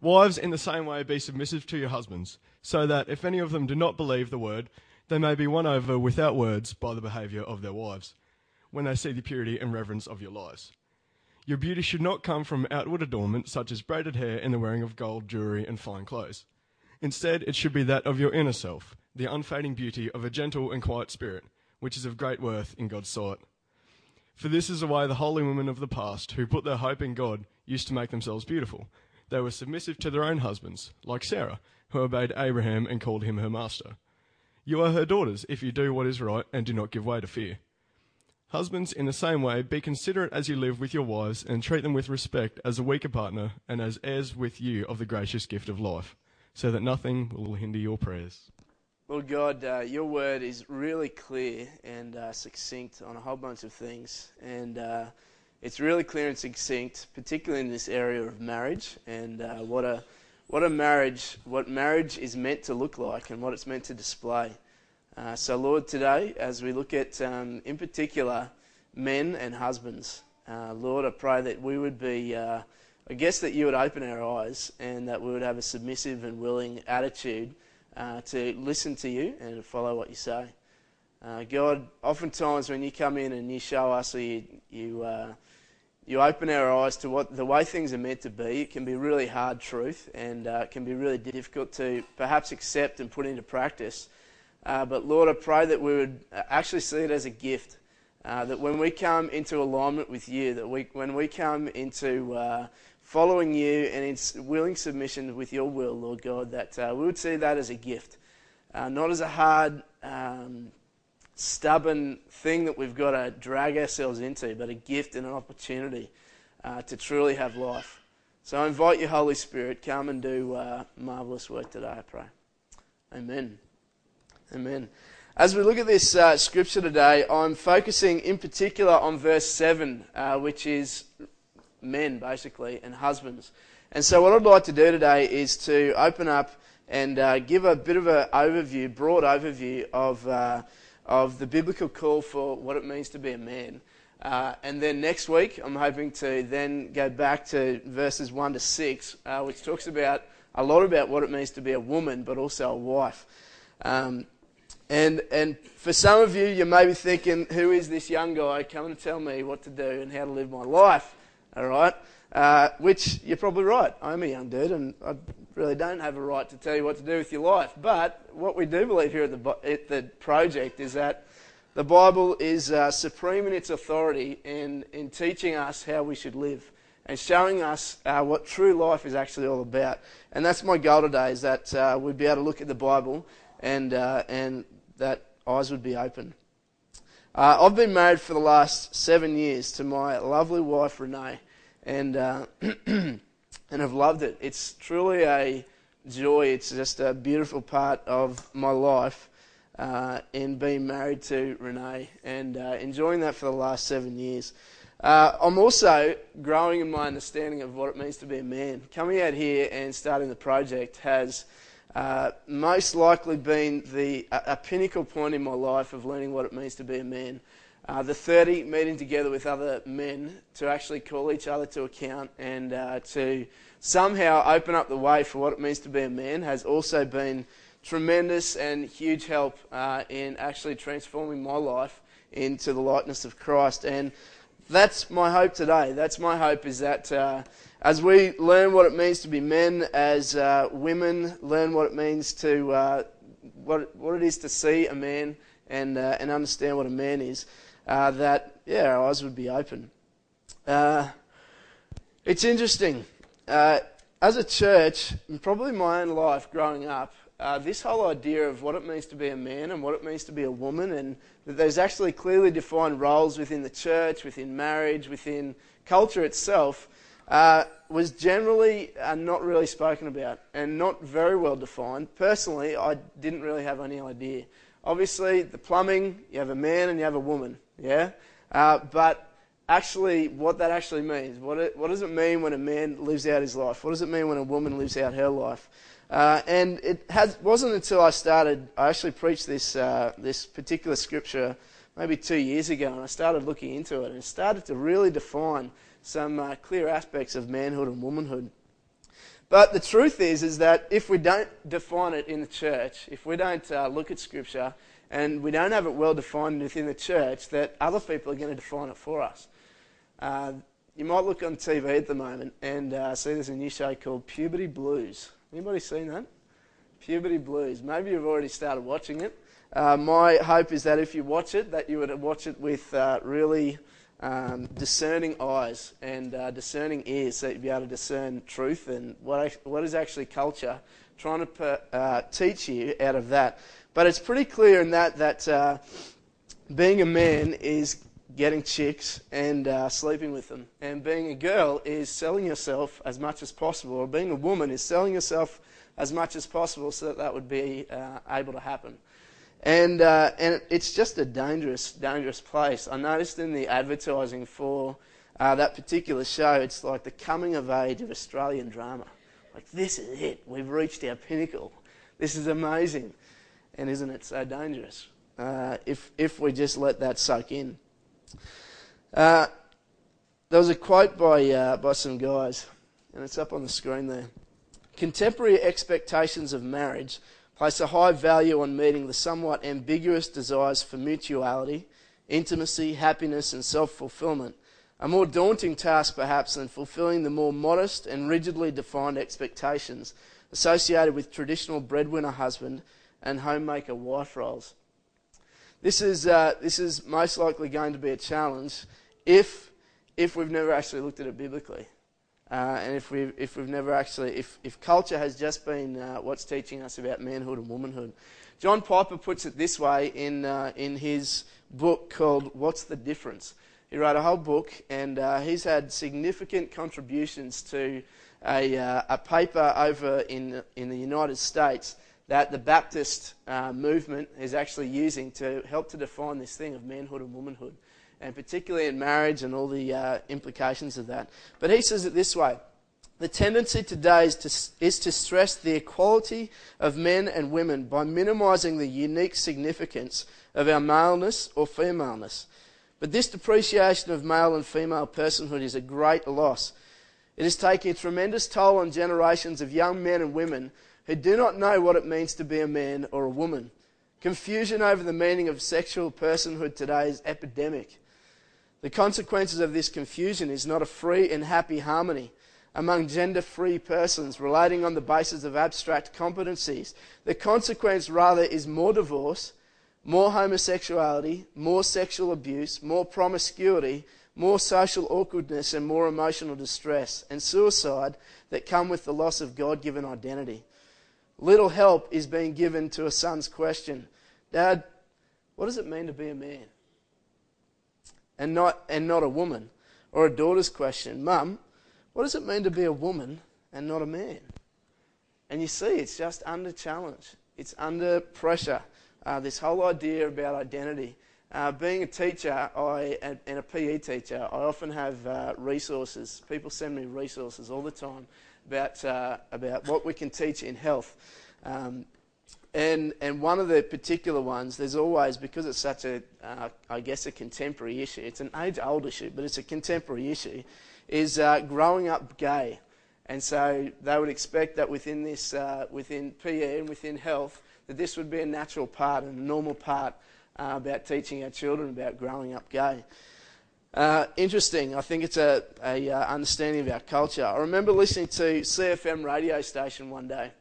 Wives, in the same way, be submissive to your husbands, so that if any of them do not believe the word, they may be won over without words by the behaviour of their wives, when they see the purity and reverence of your lives. Your beauty should not come from outward adornment, such as braided hair and the wearing of gold jewelry and fine clothes. Instead, it should be that of your inner self, the unfading beauty of a gentle and quiet spirit, which is of great worth in God's sight. For this is the way the holy women of the past, who put their hope in God, used to make themselves beautiful. They were submissive to their own husbands, like Sarah, who obeyed Abraham and called him her master. You are her daughters if you do what is right and do not give way to fear. Husbands, in the same way, be considerate as you live with your wives and treat them with respect as a weaker partner and as heirs with you of the gracious gift of life, so that nothing will hinder your prayers. Lord God, uh, your word is really clear and uh, succinct on a whole bunch of things. And uh, it's really clear and succinct, particularly in this area of marriage and uh, what, a, what a marriage, what marriage is meant to look like and what it's meant to display. Uh, so, Lord, today, as we look at, um, in particular, men and husbands, uh, Lord, I pray that we would be, uh, I guess that you would open our eyes and that we would have a submissive and willing attitude uh, to listen to you and to follow what you say. Uh, God, oftentimes when you come in and you show us or you, you, you open our eyes to what the way things are meant to be, it can be really hard truth and it can be really difficult to perhaps accept and put into practice. Uh, but Lord, I pray that we would uh, actually see it as a gift. Uh, that when we come into alignment with you, that we, when we come into uh, following you and in willing submission with your will, Lord God, that uh, we would see that as a gift, uh, not as a hard, um, stubborn thing that we've got to drag ourselves into, but a gift and an opportunity to truly have life. So I invite you, Holy Spirit, come and do marvelous work today, I pray. Amen. Amen. As we look at this uh, scripture today, I'm focusing in particular on verse 7, uh, which is men, basically, and husbands. And so, what I'd like to do today is to open up and uh, give a bit of an overview, broad overview of, uh, of the biblical call for what it means to be a man. Uh, and then next week, I'm hoping to then go back to verses 1 to 6, uh, which talks about a lot about what it means to be a woman, but also a wife. Um, and, and for some of you, you may be thinking, who is this young guy coming to tell me what to do and how to live my life? All right? Uh, which you're probably right. I'm a young dude and I really don't have a right to tell you what to do with your life. But what we do believe here at the, at the project is that the Bible is uh, supreme in its authority in, in teaching us how we should live and showing us uh, what true life is actually all about. And that's my goal today, is that uh, we'd be able to look at the Bible and, uh, and that eyes would be open. Uh, I've been married for the last seven years to my lovely wife Renee, and uh, and have loved it. It's truly a joy. It's just a beautiful part of my life uh, in being married to Renee and uh, enjoying that for the last seven years. Uh, I'm also growing in my understanding of what it means to be a man. Coming out here and starting the project has uh, most likely been the, a, a, pinnacle point in my life of learning what it means to be a man. Uh, the 30 meeting together with other men to actually call each other to account and uh, to somehow open up the way for what it means to be a man has also been tremendous and huge help uh, in actually transforming my life into the likeness of Christ. And that's my hope today. That's my hope is that uh, as we learn what it means to be men, as uh, women learn what it means to uh, what what it is to see a man and uh, and understand what a man is, uh, that yeah, our eyes would be open. Uh, it's interesting. Uh, as a church, and probably my own life growing up, this whole idea of what it means to be a man and what it means to be a woman, and that there's actually clearly defined roles within the church, within marriage, within culture itself uh, was generally uh, not really spoken about and not very well defined. Personally, I didn't really have any idea. Obviously, the plumbing, you have a man and you have a woman, yeah? Uh, but actually, what that actually means, what, it, what does it mean when a man lives out his life? What does it mean when a woman lives out her life? Uh, and it has, wasn't until I started, I actually preached this, uh, this particular scripture maybe two years ago, and I started looking into it and started to really define some uh, clear aspects of manhood and womanhood. But the truth is, is that if we don't define it in the church, if we don't uh, look at Scripture, and we don't have it well defined within the church, that other people are going to define it for us. Uh, you might look on TV at the moment and uh, see there's a new show called Puberty Blues. Anybody seen that? Puberty Blues. Maybe you've already started watching it. Uh, my hope is that if you watch it, that you would watch it with uh, really um, discerning eyes and uh, discerning ears, so you'd be able to discern truth and what what is actually culture, trying to uh, teach you out of that. But it's pretty clear in that that uh, being a man is getting chicks and uh, sleeping with them, and being a girl is selling yourself as much as possible, or being a woman is selling yourself as much as possible so that that would be uh, able to happen. And, uh, and it's just a dangerous, dangerous place. I noticed in the advertising for uh, that particular show, it's like the coming of age of Australian drama. Like, this is it. We've reached our pinnacle. This is amazing. And isn't it so dangerous uh, if, if we just let that soak in? Uh, there was a quote by, uh, by some guys, and it's up on the screen there. Contemporary expectations of marriage place a high value on meeting the somewhat ambiguous desires for mutuality, intimacy, happiness, and self fulfillment. A more daunting task, perhaps, than fulfilling the more modest and rigidly defined expectations associated with traditional breadwinner husband and homemaker wife roles. This is, uh, this is most likely going to be a challenge if, if we've never actually looked at it biblically. Uh, and if we've, if we've never actually, if, if culture has just been uh, what's teaching us about manhood and womanhood. John Piper puts it this way in, uh, in his book called What's the Difference? He wrote a whole book and uh, he's had significant contributions to a, uh, a paper over in, in the United States that the Baptist uh, movement is actually using to help to define this thing of manhood and womanhood and particularly in marriage and all the uh, implications of that. But he says it this way The tendency today is to, is to stress the equality of men and women by minimizing the unique significance of our maleness or femaleness. But this depreciation of male and female personhood is a great loss. It is taking a tremendous toll on generations of young men and women who do not know what it means to be a man or a woman. Confusion over the meaning of sexual personhood today is epidemic. The consequences of this confusion is not a free and happy harmony among gender free persons relating on the basis of abstract competencies. The consequence, rather, is more divorce, more homosexuality, more sexual abuse, more promiscuity, more social awkwardness, and more emotional distress, and suicide that come with the loss of God given identity. Little help is being given to a son's question Dad, what does it mean to be a man? and not, and not a woman. Or a daughter's question, Mum, what does it mean to be a woman and not a man? And you see, it's just under challenge, it's under pressure. Uh, this whole idea about identity. Uh, being a teacher I, and, a PE teacher, I often have uh, resources. People send me resources all the time about, uh, about what we can teach in health. Um, and, and one of the particular ones, there's always, because it's such a, uh, I guess, a contemporary issue, it's an age old issue, but it's a contemporary issue, is uh, growing up gay. And so they would expect that within this, uh, within PE and within health, that this would be a natural part and a normal part uh, about teaching our children about growing up gay. Uh, interesting. I think it's a, a uh, understanding of our culture. I remember listening to CFM radio station one day,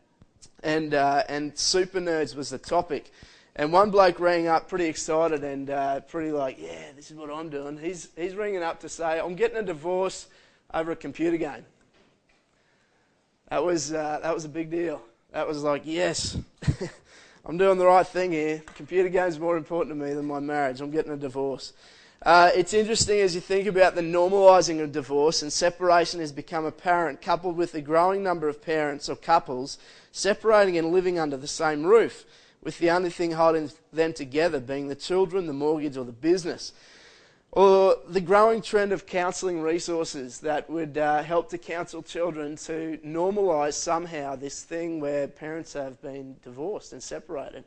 and, uh, and super nerds was the topic. And one bloke rang up pretty excited and uh, pretty like, yeah, this is what I'm doing. He's, he's ringing up to say, I'm getting a divorce over a computer game. That was, uh, that was a big deal. That was like, yes, I'm doing the right thing here. Computer game's more important to me than my marriage. I'm getting a divorce. Uh, it's interesting as you think about the normalising of divorce and separation has become apparent, coupled with the growing number of parents or couples separating and living under the same roof, with the only thing holding them together being the children, the mortgage, or the business. Or the growing trend of counselling resources that would uh, help to counsel children to normalise somehow this thing where parents have been divorced and separated.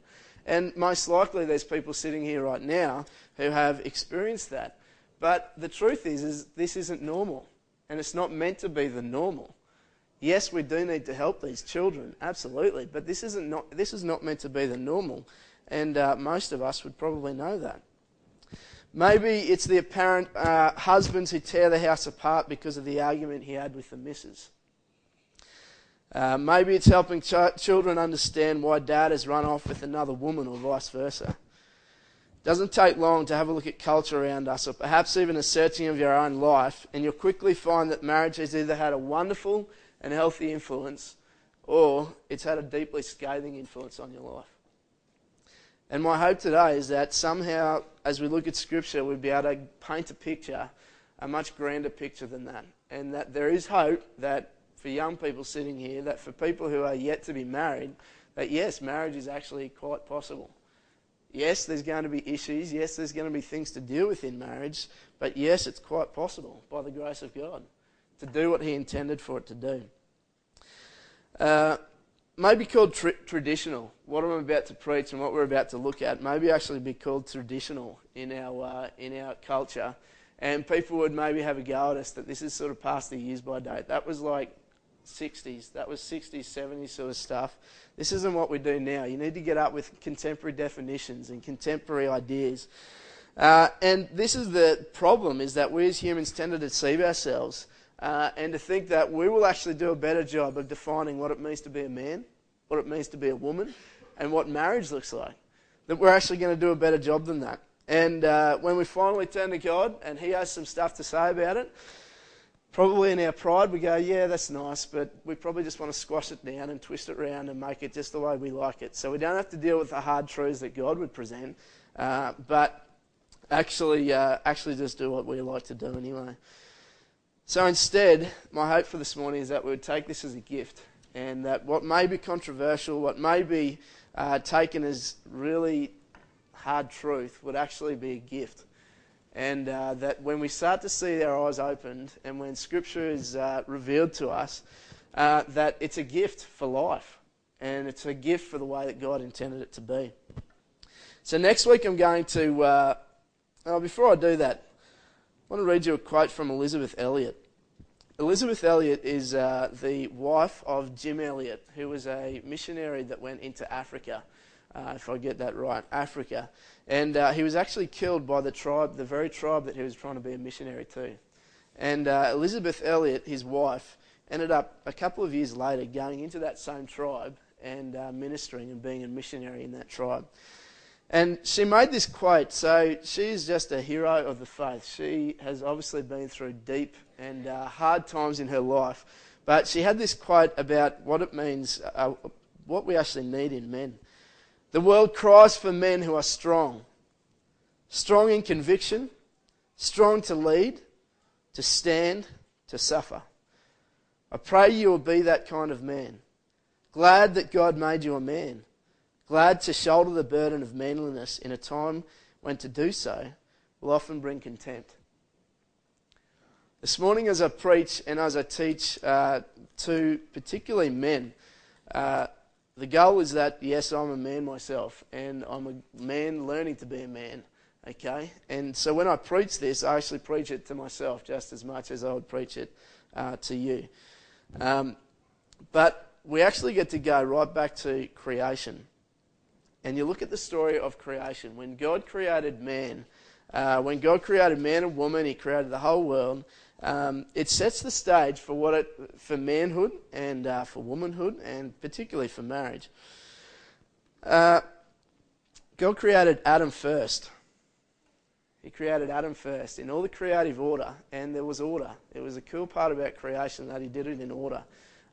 And most likely, there's people sitting here right now who have experienced that. But the truth is, is this isn't normal, and it's not meant to be the normal. Yes, we do need to help these children, absolutely, but this, isn't not, this is not meant to be the normal, and uh, most of us would probably know that. Maybe it's the apparent uh, husbands who tear the house apart because of the argument he had with the missus. Uh, maybe it's helping ch- children understand why dad has run off with another woman or vice versa. Doesn't take long to have a look at culture around us, or perhaps even a searching of your own life, and you'll quickly find that marriage has either had a wonderful and healthy influence, or it's had a deeply scathing influence on your life. And my hope today is that somehow, as we look at Scripture, we'll be able to paint a picture, a much grander picture than that. And that there is hope that for young people sitting here, that for people who are yet to be married, that yes, marriage is actually quite possible. Yes, there's going to be issues. Yes, there's going to be things to deal with in marriage. But yes, it's quite possible by the grace of God to do what He intended for it to do. Uh, may be called tra- traditional. What I'm about to preach and what we're about to look at maybe actually be called traditional in our uh, in our culture, and people would maybe have a go at us that this is sort of past the years by date. That was like 60s. That was 60s, 70s sort of stuff. This isn't what we do now. You need to get up with contemporary definitions and contemporary ideas. Uh, and this is the problem: is that we as humans tend to deceive ourselves uh, and to think that we will actually do a better job of defining what it means to be a man, what it means to be a woman, and what marriage looks like. That we're actually going to do a better job than that. And uh, when we finally turn to God and He has some stuff to say about it, probably in our pride we go, yeah, that's nice, but we probably just want to squash it down and twist it around and make it just the way we like it. So we don't have to deal with the hard truths that God would present, uh, but actually, uh, actually just do what we like to do anyway. So instead, my hope for this morning is that we would take this as a gift and that what may be controversial, what may be uh, taken as really hard truth, would actually be a gift. And uh, that when we start to see our eyes opened and when Scripture is uh, revealed to us, uh, that it's a gift for life and it's a gift for the way that God intended it to be. So next week I'm going to, uh, oh, before I do that, I want to read you a quote from Elisabeth Elliot. Elisabeth Elliot is uh, the wife of Jim Elliot, who was a missionary that went into Africa, uh, if I get that right, Africa. And uh, he was actually killed by the tribe, the very tribe that he was trying to be a missionary to. And uh, Elisabeth Elliot, his wife, ended up a couple of years later going into that same tribe and uh, ministering and being a missionary in that tribe. And she made this quote. So she's just a hero of the faith. She has obviously been through deep and uh, hard times in her life. But she had this quote about what it means, uh, what we actually need in men. The world cries for men who are strong, strong in conviction, strong to lead, to stand, to suffer. I pray you will be that kind of man. Glad that God made you a man glad to shoulder the burden of manliness in a time when to do so will often bring contempt. This morning, as I preach and as I teach uh, to particularly men, uh, the goal is that, yes, I'm a man myself, and I'm a man learning to be a man, okay? And so when I preach this, I actually preach it to myself just as much as I would preach it uh, to you. Um, but we actually get to go right back to creation and you look at the story of creation, when God created man, uh, when God created man and woman, He created the whole world. Um, it sets the stage for what it for manhood and uh, for womanhood, and particularly for marriage. Uh, God created Adam first. He created Adam first in all the creative order, and there was order. It was a cool part about creation that He did it in order.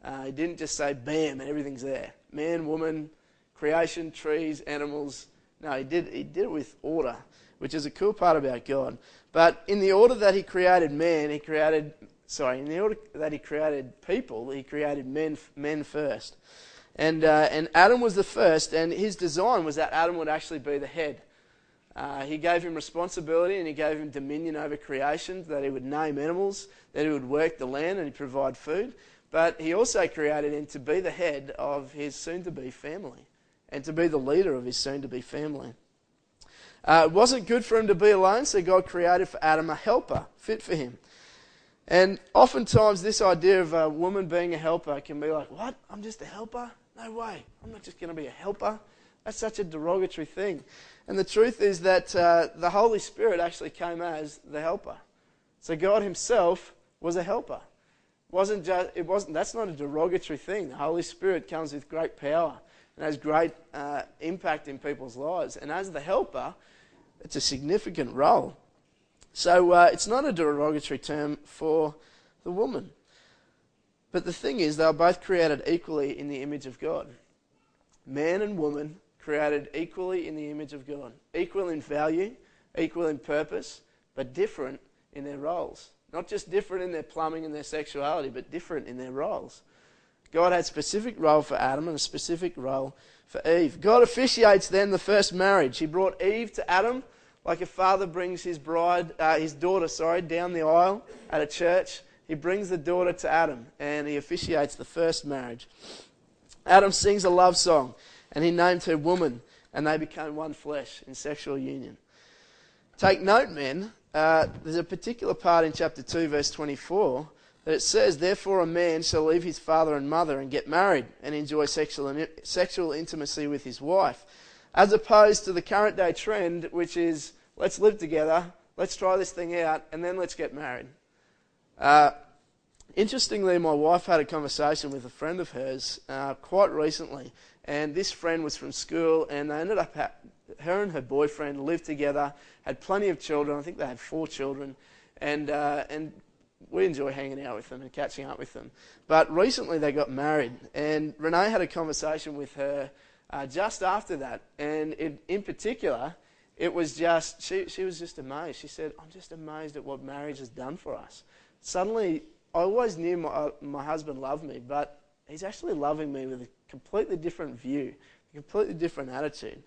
Uh, he didn't just say bam and everything's there. Man, woman, creation, trees, animals. No, he did, he did it with order, which is a cool part about God. But in the order that he created man, he created, sorry, in the order that he created people, he created men, men first. And, uh, and Adam was the first, and his design was that Adam would actually be the head. Uh, he gave him responsibility and he gave him dominion over creation, that he would name animals, that he would work the land and he'd provide food. But he also created him to be the head of his soon to be family and to be the leader of his soon to be family. Uh, it wasn't good for him to be alone, so God created for Adam a helper fit for him. And oftentimes, this idea of a woman being a helper can be like, What? I'm just a helper? No way. I'm not just going to be a helper. That's such a derogatory thing. And the truth is that uh, the Holy Spirit actually came as the helper. So God Himself was a helper. Wasn't just, it wasn't, that's not a derogatory thing. The Holy Spirit comes with great power and has great uh, impact in people's lives. And as the helper, it's a significant role. So uh, it's not a derogatory term for the woman. But the thing is, they are both created equally in the image of God. Man and woman created equally in the image of God, equal in value, equal in purpose, but different in their roles. Not just different in their plumbing and their sexuality, but different in their roles. God had a specific role for Adam and a specific role for Eve. God officiates then the first marriage. He brought Eve to Adam like a father brings his bride, uh, his daughter, sorry, down the aisle at a church. He brings the daughter to Adam and he officiates the first marriage. Adam sings a love song and he named her woman and they became one flesh in sexual union. Take note, men, uh, there's a particular part in chapter 2, verse 24, it says, Therefore a man shall leave his father and mother and get married and enjoy sexual, sexual intimacy with his wife, as opposed to the current day trend, which is, let's live together, let's try this thing out, and then let's get married. Uh, interestingly, my wife had a conversation with a friend of hers uh, quite recently, and this friend was from school, and they ended up ha- her and her boyfriend lived together, had plenty of children. I think they had four children, and uh, and we enjoy hanging out with them and catching up with them. But recently they got married, and Renee had a conversation with her uh, just after that, and it, in particular, it was just she she was just amazed. She said, "I'm just amazed at what marriage has done for us." Suddenly, I always knew my uh, my husband loved me, but he's actually loving me with a completely different view, a completely different attitude.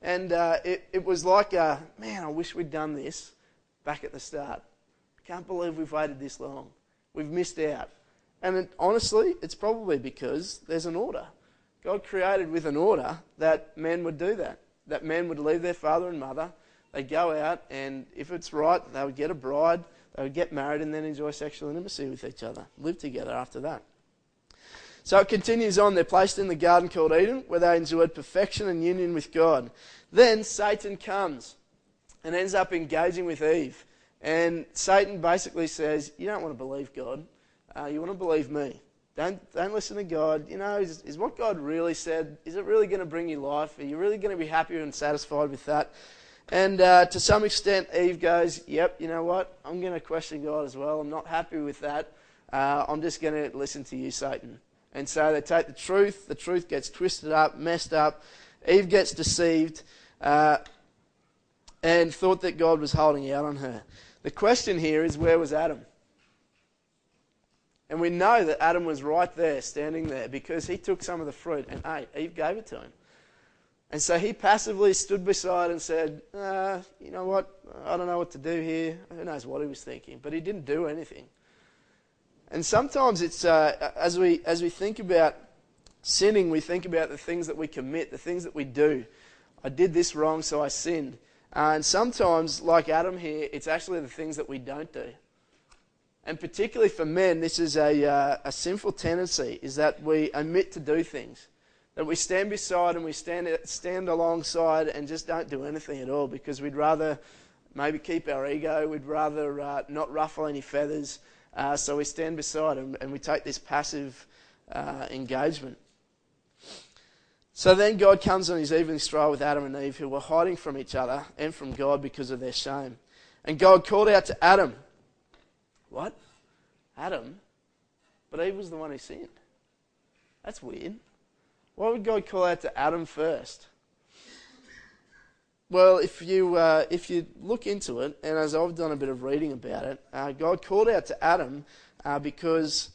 And uh, it, it was like, man, I wish we'd done this back at the start. Can't believe we've waited this long. We've missed out. And it, honestly, it's probably because there's an order. God created with an order that men would do that. That men would leave their father and mother, they'd go out, and if it's right, they would get a bride, they would get married, and then enjoy sexual intimacy with each other, live together after that. So it continues on. They're placed in the garden called Eden, where they enjoyed perfection and union with God. Then Satan comes and ends up engaging with Eve. And Satan basically says, You don't want to believe God, uh, you want to believe me. Don't, don't listen to God. You know, is, is what God really said, is it really going to bring you life? Are you really going to be happy and satisfied with that? And uh, to some extent, Eve goes, Yep, you know what? I'm going to question God as well. I'm not happy with that. Uh, I'm just going to listen to you, Satan. And so they take the truth, the truth gets twisted up, messed up. Eve gets deceived uh, and thought that God was holding out on her. The question here is where was Adam? And we know that Adam was right there, standing there, because he took some of the fruit and ate. Eve gave it to him. And so he passively stood beside and said, uh, You know what? I don't know what to do here. Who knows what he was thinking? But he didn't do anything. And sometimes it's uh, as we as we think about sinning, we think about the things that we commit, the things that we do. I did this wrong, so I sinned. Uh, and sometimes, like Adam here, it's actually the things that we don't do. And particularly for men, this is a, uh, a sinful tendency: is that we omit to do things, that we stand beside and we stand stand alongside and just don't do anything at all because we'd rather maybe keep our ego, we'd rather uh, not ruffle any feathers. Uh, so we stand beside him and we take this passive uh, engagement. So then God comes on his evening stroll with Adam and Eve, who were hiding from each other and from God because of their shame. And God called out to Adam. What? Adam? But Eve was the one who sinned. That's weird. Why would God call out to Adam first? Well, if you, uh, if you look into it, and as I've done a bit of reading about it, uh, God called out to Adam uh, because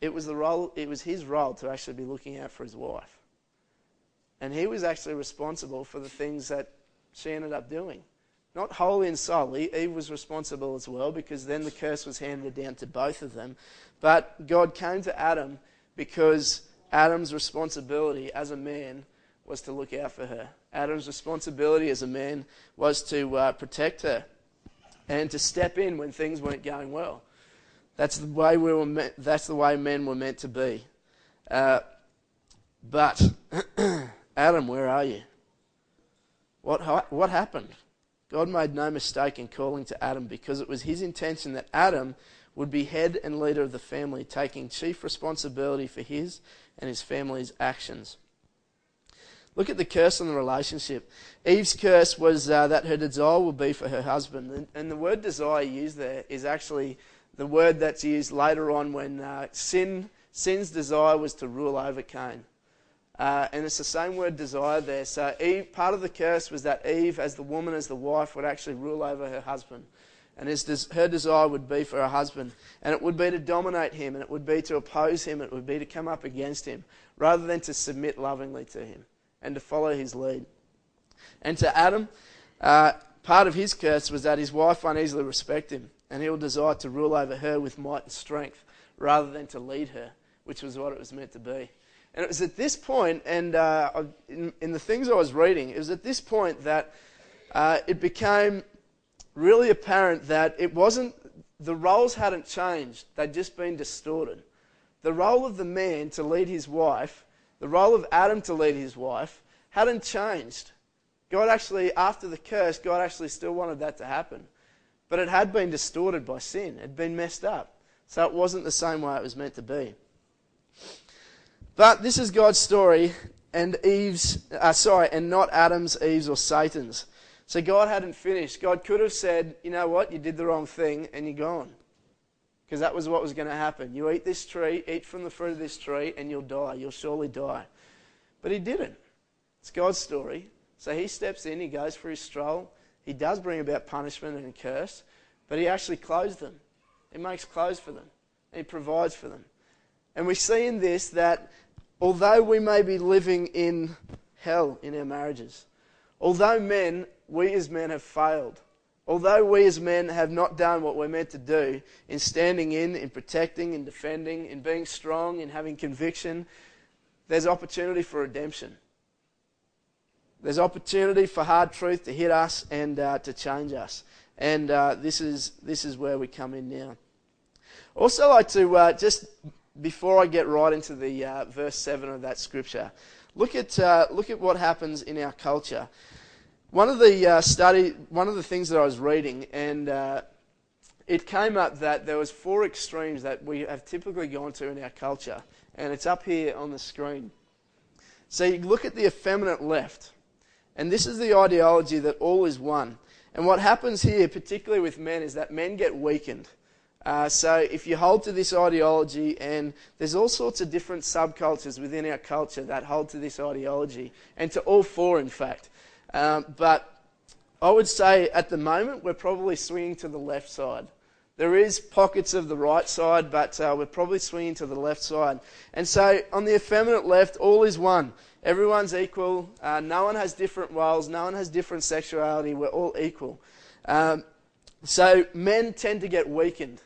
it was, the role, it was his role to actually be looking out for his wife. And he was actually responsible for the things that she ended up doing. Not wholly and solely, Eve was responsible as well because then the curse was handed down to both of them. But God came to Adam because Adam's responsibility as a man was to look out for her. Adam's responsibility as a man was to uh, protect her and to step in when things weren't going well. That's the way we were. Me- that's the way men were meant to be. Uh, but Adam, where are you? What what happened? God made no mistake in calling to Adam because it was his intention that Adam would be head and leader of the family, taking chief responsibility for his and his family's actions. Look at the curse on the relationship. Eve's curse was uh, that her desire will be for her husband. And, and, the word desire used there is actually the word that's used later on when uh, sin, sin's desire was to rule over Cain. Uh, and it's the same word desire there. So Eve, part of the curse was that Eve, as the woman, as the wife, would actually rule over her husband. And his, her desire would be for her husband. And it would be to dominate him, and it would be to oppose him, it would be to come up against him, rather than to submit lovingly to him and to follow his lead. And to Adam, uh, part of his curse was that his wife won't easily respect him, and he'll desire to rule over her with might and strength rather than to lead her, which was what it was meant to be. And it was at this point, and uh, in, in, the things I was reading, it was at this point that uh, it became really apparent that it wasn't, the roles hadn't changed, they'd just been distorted. The role of the man to lead his wife the role of Adam to lead his wife hadn't changed. God actually, after the curse, God actually still wanted that to happen. But it had been distorted by sin, it had been messed up. So it wasn't the same way it was meant to be. But this is God's story, and Eve's, uh, sorry, and not Adam's, Eve's, or Satan's. So God hadn't finished. God could have said, you know what, you did the wrong thing, and you're gone because that was what was going to happen. You eat this tree, eat from the fruit of this tree, and you'll die. You'll surely die. But he didn't. It's God's story. So he steps in, he goes for his stroll. He does bring about punishment and curse, but he actually clothes them. He makes clothes for them, he provides for them. And we see in this that although we may be living in hell in our marriages, although men, we as men have failed, Although we as men have not done what we're meant to do in standing in, in protecting, in defending, in being strong, in having conviction, there's opportunity for redemption. There's opportunity for hard truth to hit us and uh, to change us. And uh, this, is, this is where we come in now. Also, like to uh, just before I get right into the uh, verse 7 of that scripture, look at, uh, look at what happens in our culture. One of the uh, study, one of the things that I was reading, and uh, it came up that there was four extremes that we have typically gone to in our culture, and it's up here on the screen. So you look at the effeminate left, and this is the ideology that all is one. And what happens here, particularly with men, is that men get weakened. Uh, so if you hold to this ideology, and there's all sorts of different subcultures within our culture that hold to this ideology, and to all four, in fact. Um, but I would say at the moment we're probably swinging to the left side. There is pockets of the right side, but uh, we're probably swinging to the left side. And so on the effeminate left, all is one. Everyone's equal. Uh, no one has different roles. No one has different sexuality. We're all equal. Um, so men tend to get weakened.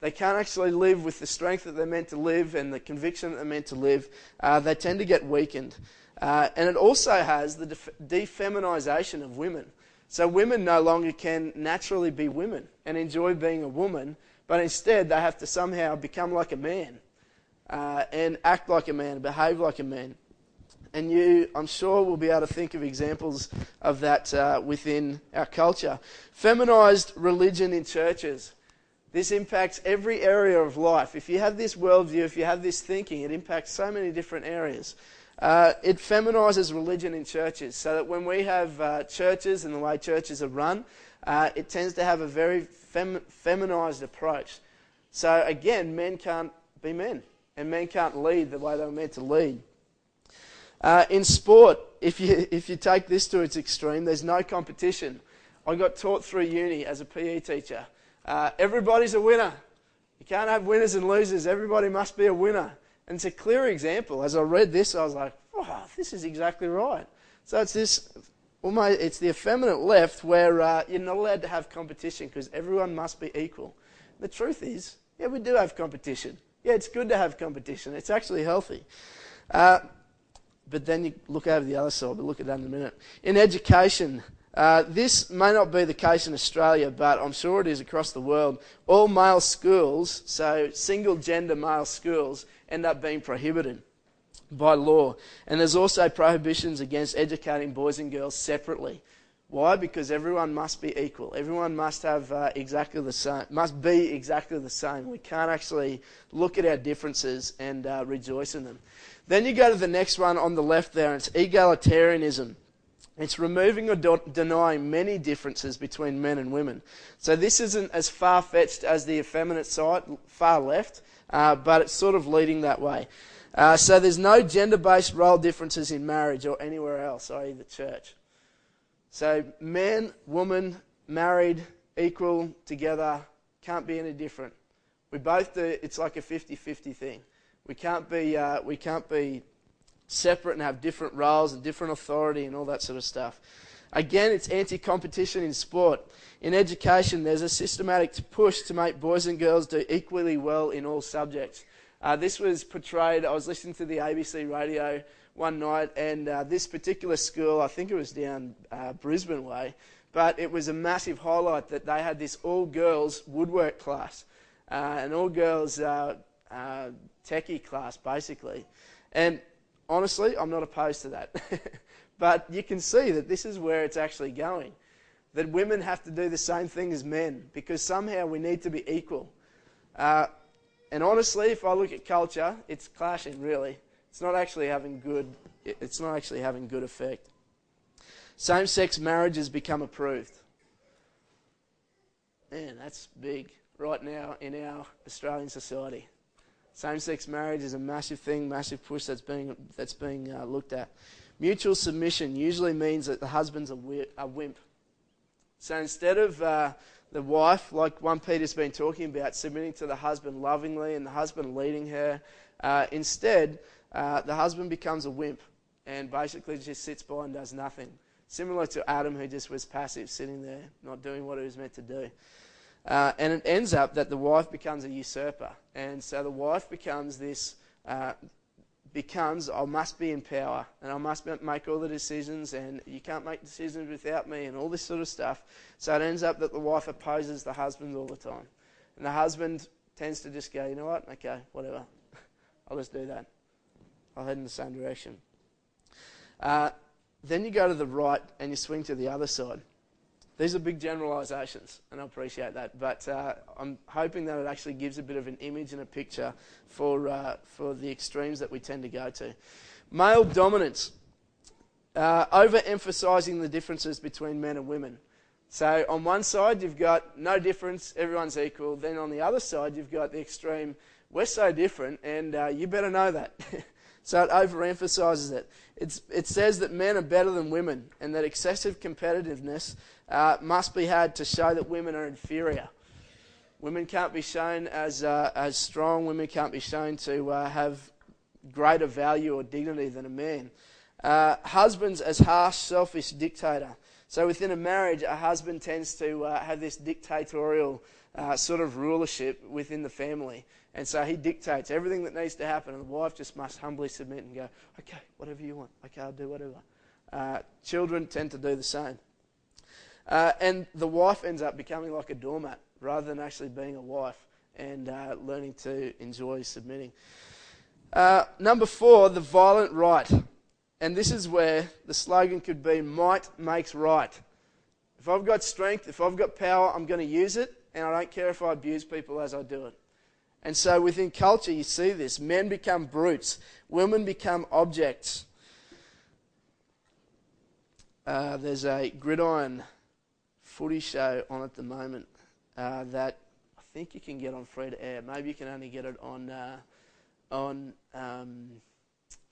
They can't actually live with the strength that they're meant to live and the conviction that they're meant to live. Uh, they tend to get weakened. Uh, and it also has the def- defeminization of women. So women no longer can naturally be women and enjoy being a woman, but instead they have to somehow become like a man uh, and act like a man, behave like a man. And you, I'm sure, will be able to think of examples of that uh, within our culture. Feminized religion in churches. This impacts every area of life. If you have this worldview, if you have this thinking, it impacts so many different areas. Uh, it feminizes religion in churches so that when we have uh, churches and the way churches are run, uh, it tends to have a very fem- feminized approach. So again, men can't be men, and men can't lead the way they were meant to lead. Uh, in sport, if you, if you take this to its extreme, there's no competition. I got taught through uni as a PE teacher. Uh, everybody's a winner. You can't have winners and losers. Everybody must be a winner. And it's a clear example. As I read this, I was like, oh, this is exactly right. So it's this, almost, it's the effeminate left where uh, you're not allowed to have competition because everyone must be equal. The truth is, yeah, we do have competition. Yeah, it's good to have competition. It's actually healthy. Uh, but then you look over the other side. We'll look at that in a minute. In education, Uh, this may not be the case in Australia, but I'm sure it is across the world. All male schools, so single gender male schools, end up being prohibited by law. And there's also prohibitions against educating boys and girls separately. Why? Because everyone must be equal. Everyone must have uh, exactly the same. Must be exactly the same. We can't actually look at our differences and uh, rejoice in them. Then you go to the next one on the left there, and it's egalitarianism. It's removing or do- denying many differences between men and women. So this isn't as far fetched as the effeminate side, far left, uh, but it's sort of leading that way. Uh, so there's no gender based role differences in marriage or anywhere else, i.e., the church. So man, woman, married, equal, together, can't be any different. We both do, it's like a 50 50 thing. We can't be, uh, we can't be separate and have different roles and different authority and all that sort of stuff. Again, it's anti competition in sport. In education, there's a systematic push to make boys and girls do equally well in all subjects. Uh, this was portrayed, I was listening to the ABC radio one night, and uh, this particular school, I think it was down uh, Brisbane way, but it was a massive highlight that they had this all girls woodwork class, uh, an all girls uh, uh, techie class, basically. And honestly, I'm not opposed to that. but you can see that this is where it's actually going. That women have to do the same thing as men because somehow we need to be equal. Uh, and honestly, if I look at culture, it's clashing really. It's not actually having good. It's not actually having good effect. Same-sex marriages become approved. Man, that's big right now in our Australian society. Same-sex marriage is a massive thing, massive push that's being that's being uh, looked at. Mutual submission usually means that the husband's a, a wimp. So instead of uh, the wife, like 1 Peter's been talking about, submitting to the husband lovingly and the husband leading her, uh, instead, uh, the husband becomes a wimp and basically just sits by and does nothing. Similar to Adam, who just was passive, sitting there, not doing what he was meant to do. Uh, and it ends up that the wife becomes a usurper. And so the wife becomes this, uh, becomes, I must be in power and I must make all the decisions and you can't make decisions without me and all this sort of stuff. So it ends up that the wife opposes the husband all the time. And the husband tends to just go, you know what, okay, whatever. I'll just do that. I'll head in the same direction. Uh, then you go to the right and you swing to the other side. These are big generalisations, and I appreciate that. But uh, I'm hoping that it actually gives a bit of an image and a picture for, uh, for the extremes that we tend to go to. Male dominance, uh, overemphasising the differences between men and women. So on one side, you've got no difference, everyone's equal. Then on the other side, you've got the extreme, we're so different, and uh, you better know that. so it overemphasises it. It's, it says that men are better than women, and that excessive competitiveness uh, must be had to show that women are inferior. Women can't be shown as, uh, as strong, women can't be shown to uh, have greater value or dignity than a man. Uh, husbands as harsh, selfish dictator. So within a marriage, a husband tends to uh, have this dictatorial uh, sort of rulership within the family. And so he dictates everything that needs to happen, and the wife just must humbly submit and go, okay, whatever you want. Okay, I'll do whatever. children tend to do the same. Uh, and the wife ends up becoming like a doormat rather than actually being a wife and uh, learning to enjoy submitting. Uh, number four, the violent right. And this is where the slogan could be might makes right. If I've got strength, if I've got power, I'm going to use it, and I don't care if I abuse people as I do it. And so within culture, you see this. Men become brutes, women become objects. Uh, there's a gridiron footy show on at the moment uh, that I think you can get on free to air. Maybe you can only get it on uh, on um,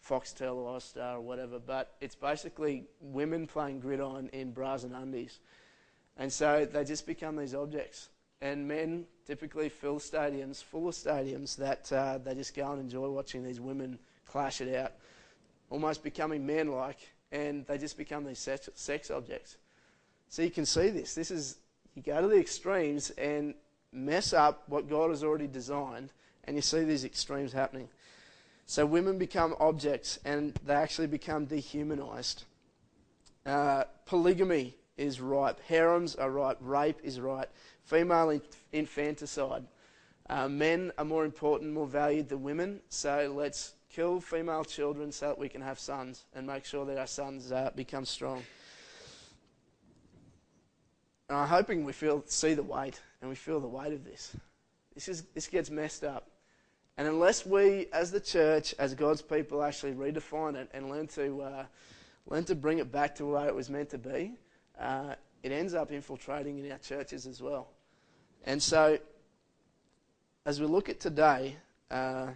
Foxtel or Star or whatever. But it's basically women playing gridiron in bras and undies, and so they just become these objects. And men typically fill stadiums, full of stadiums that uh, they just go and enjoy watching these women clash it out, almost becoming man-like, and they just become these sex, sex objects. So you can see this. This is, you go to the extremes and mess up what God has already designed, and you see these extremes happening. So women become objects and they actually become dehumanized. Uh, polygamy is ripe. Harems are ripe. Rape is ripe. Female infanticide. Uh, men are more important, more valued than women, so let's kill female children so that we can have sons and make sure that our sons uh, become strong. And I'm hoping we feel, see the weight and we feel the weight of this. This, is, this gets messed up. And unless we, as the church, as God's people, actually redefine it and learn to, uh, learn to bring it back to where it was meant to be, uh, it ends up infiltrating in our churches as well. And so, as we look at today, uh,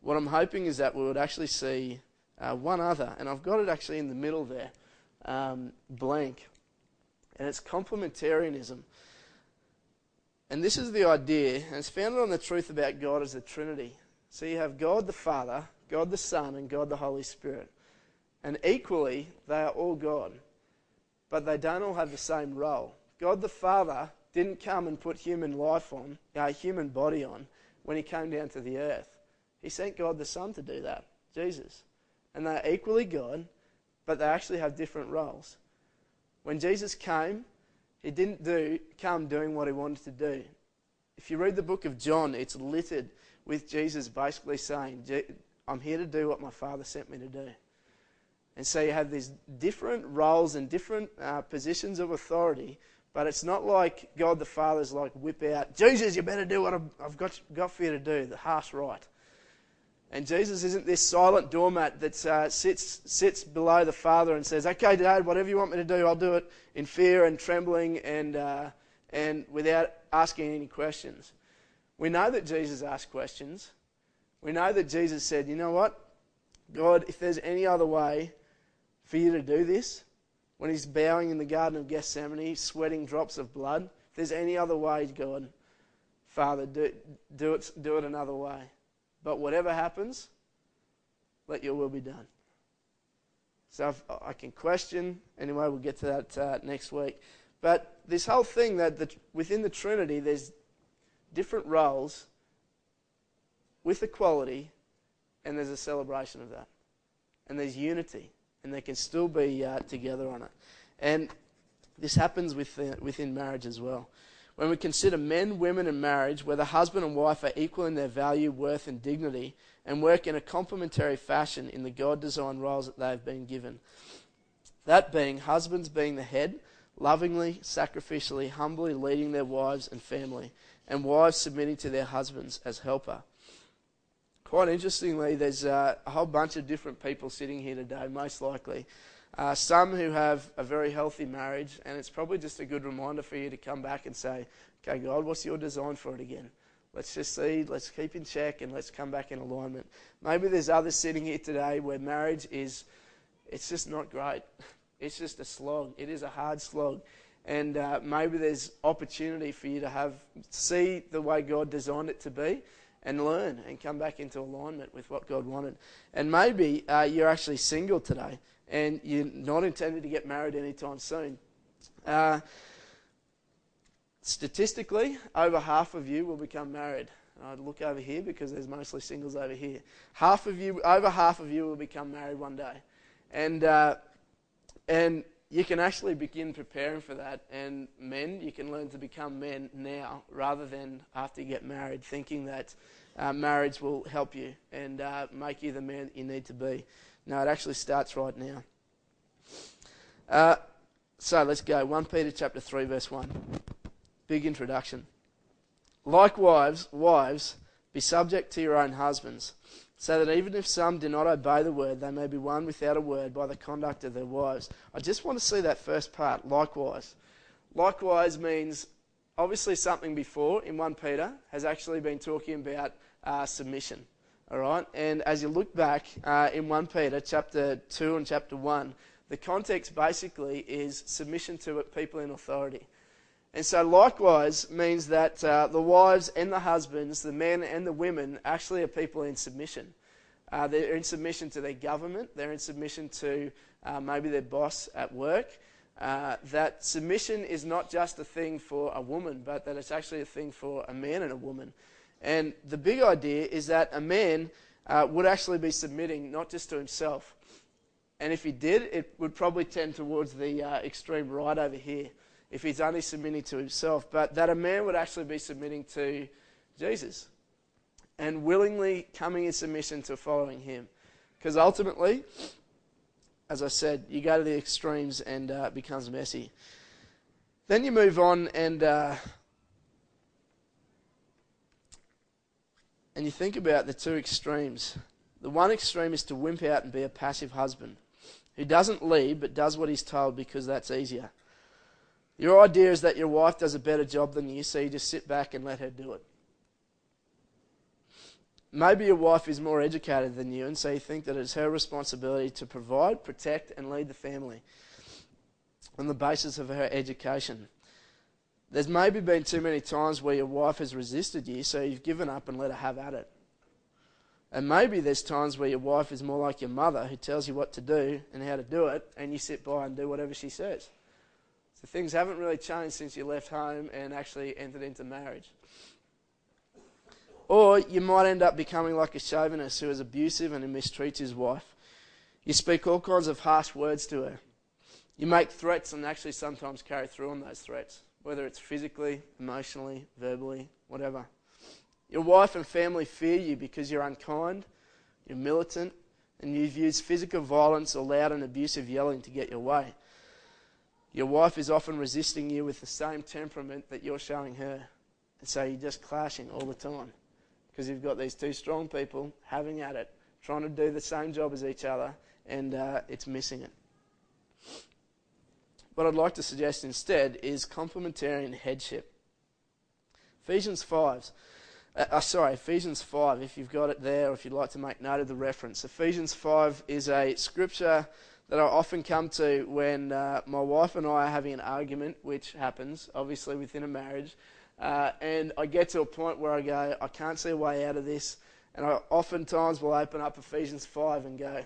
what I'm hoping is that we would actually see uh, one other, and I've got it actually in the middle there, um, blank, and it's complementarianism. And this is the idea, and it's founded on the truth about God as the Trinity. So you have God the Father, God the Son, and God the Holy Spirit. And equally, they are all God. But they don't all have the same role. God the Father didn't come and put human life on, a human body on, when he came down to the earth. He sent God the Son to do that, Jesus. And they're equally God, but they actually have different roles. When Jesus came, he didn't do, come doing what he wanted to do. If you read the book of John, it's littered with Jesus basically saying, I'm here to do what my Father sent me to do. And so you have these different roles and different uh, positions of authority, but it's not like God the Father's like whip out, Jesus, you better do what I've got, got for you to do, the harsh right. And Jesus isn't this silent doormat that uh, sits, sits below the Father and says, Okay, Dad, whatever you want me to do, I'll do it in fear and trembling and, uh, and without asking any questions. We know that Jesus asked questions. We know that Jesus said, You know what? God, if there's any other way for you to do this, when he's bowing in the Garden of Gethsemane, sweating drops of blood, if there's any other way, God, Father, do, do, it, do it another way. But whatever happens, let your will be done. So I can question, anyway, we'll get to that uh, next week. But this whole thing that the, within the Trinity, there's different roles with equality, and there's a celebration of that. And there's unity, and they can still be uh, together on it. And this happens within, within marriage as well when we consider men, women, and marriage, where the husband and wife are equal in their value, worth, and dignity, and work in a complementary fashion in the God designed roles that they have been given. That being, husbands being the head, lovingly, sacrificially, humbly leading their wives and family, and wives submitting to their husbands as helper. Quite interestingly, there's uh, a whole bunch of different people sitting here today, most likely, uh, some who have a very healthy marriage, and it's probably just a good reminder for you to come back and say, okay, God, what's your design for it again? Let's just see, let's keep in check, and let's come back in alignment. Maybe there's others sitting here today where marriage is, it's just not great. It's just a slog. It is a hard slog. And uh, maybe there's opportunity for you to have, see the way God designed it to be and learn and come back into alignment with what God wanted. And maybe uh, you're actually single today and you're not intended to get married anytime soon. Uh, statistically, over half of you will become married. I'd look over here because there's mostly singles over here. Half of you, over half of you, will become married one day, and uh, and you can actually begin preparing for that. And men, you can learn to become men now rather than after you get married, thinking that uh, marriage will help you and uh, make you the man that you need to be. No, it actually starts right now. Uh, so let's go. 1 Peter chapter 3, verse 1. Big introduction. Likewise, wives, be subject to your own husbands, so that even if some do not obey the word, they may be won without a word by the conduct of their wives. I just want to see that first part, likewise. Likewise means obviously something before in 1 Peter has actually been talking about uh, submission. All right, and as you look back uh, in 1 Peter chapter 2 and chapter 1, the context basically is submission to people in authority. And so, likewise, means that uh, the wives and the husbands, the men and the women, actually are people in submission. Uh, they're in submission to their government, they're in submission to uh, maybe their boss at work. Uh, that submission is not just a thing for a woman, but that it's actually a thing for a man and a woman. And the big idea is that a man uh, would actually be submitting not just to himself. and if he did, it would probably tend towards the uh, extreme right over here, if he's only submitting to himself. But that a man would actually be submitting to Jesus and willingly coming in submission to following him. Because ultimately, as I said, you go to the extremes and uh, it becomes messy. Then you move on and uh, and you think about the two extremes. The one extreme is to wimp out and be a passive husband who doesn't lead but does what he's told because that's easier. Your idea is that your wife does a better job than you, so you just sit back and let her do it. Maybe your wife is more educated than you, and so you think that it's her responsibility to provide, protect, and lead the family on the basis of her education. There's maybe been too many times where your wife has resisted you, so you've given up and let her have at it. And maybe there's times where your wife is more like your mother who tells you what to do and how to do it, and you sit by and do whatever she says. So things haven't really changed since you left home and actually entered into marriage. Or you might end up becoming like a chauvinist who is abusive and who mistreats his wife. You speak all kinds of harsh words to her. You make threats and actually sometimes carry through on those threats, whether it's physically, emotionally, verbally, whatever. Your wife and family fear you because you're unkind, you're militant, and you've used physical violence or loud and abusive yelling to get your way. Your wife is often resisting you with the same temperament that you're showing her. And so you're just clashing all the time because you've got these two strong people having at it, trying to do the same job as each other, and uh, it's missing it. What I'd like to suggest instead is complementarian headship. Ephesians 5. Uh, uh, sorry, Ephesians 5, if you've got it there, or if you'd like to make note of the reference. Ephesians 5 is a scripture that I often come to when uh, my wife and I are having an argument, which happens, obviously, within a marriage. Uh, and I get to a point where I go, I can't see a way out of this. And I oftentimes will open up Ephesians 5 and go,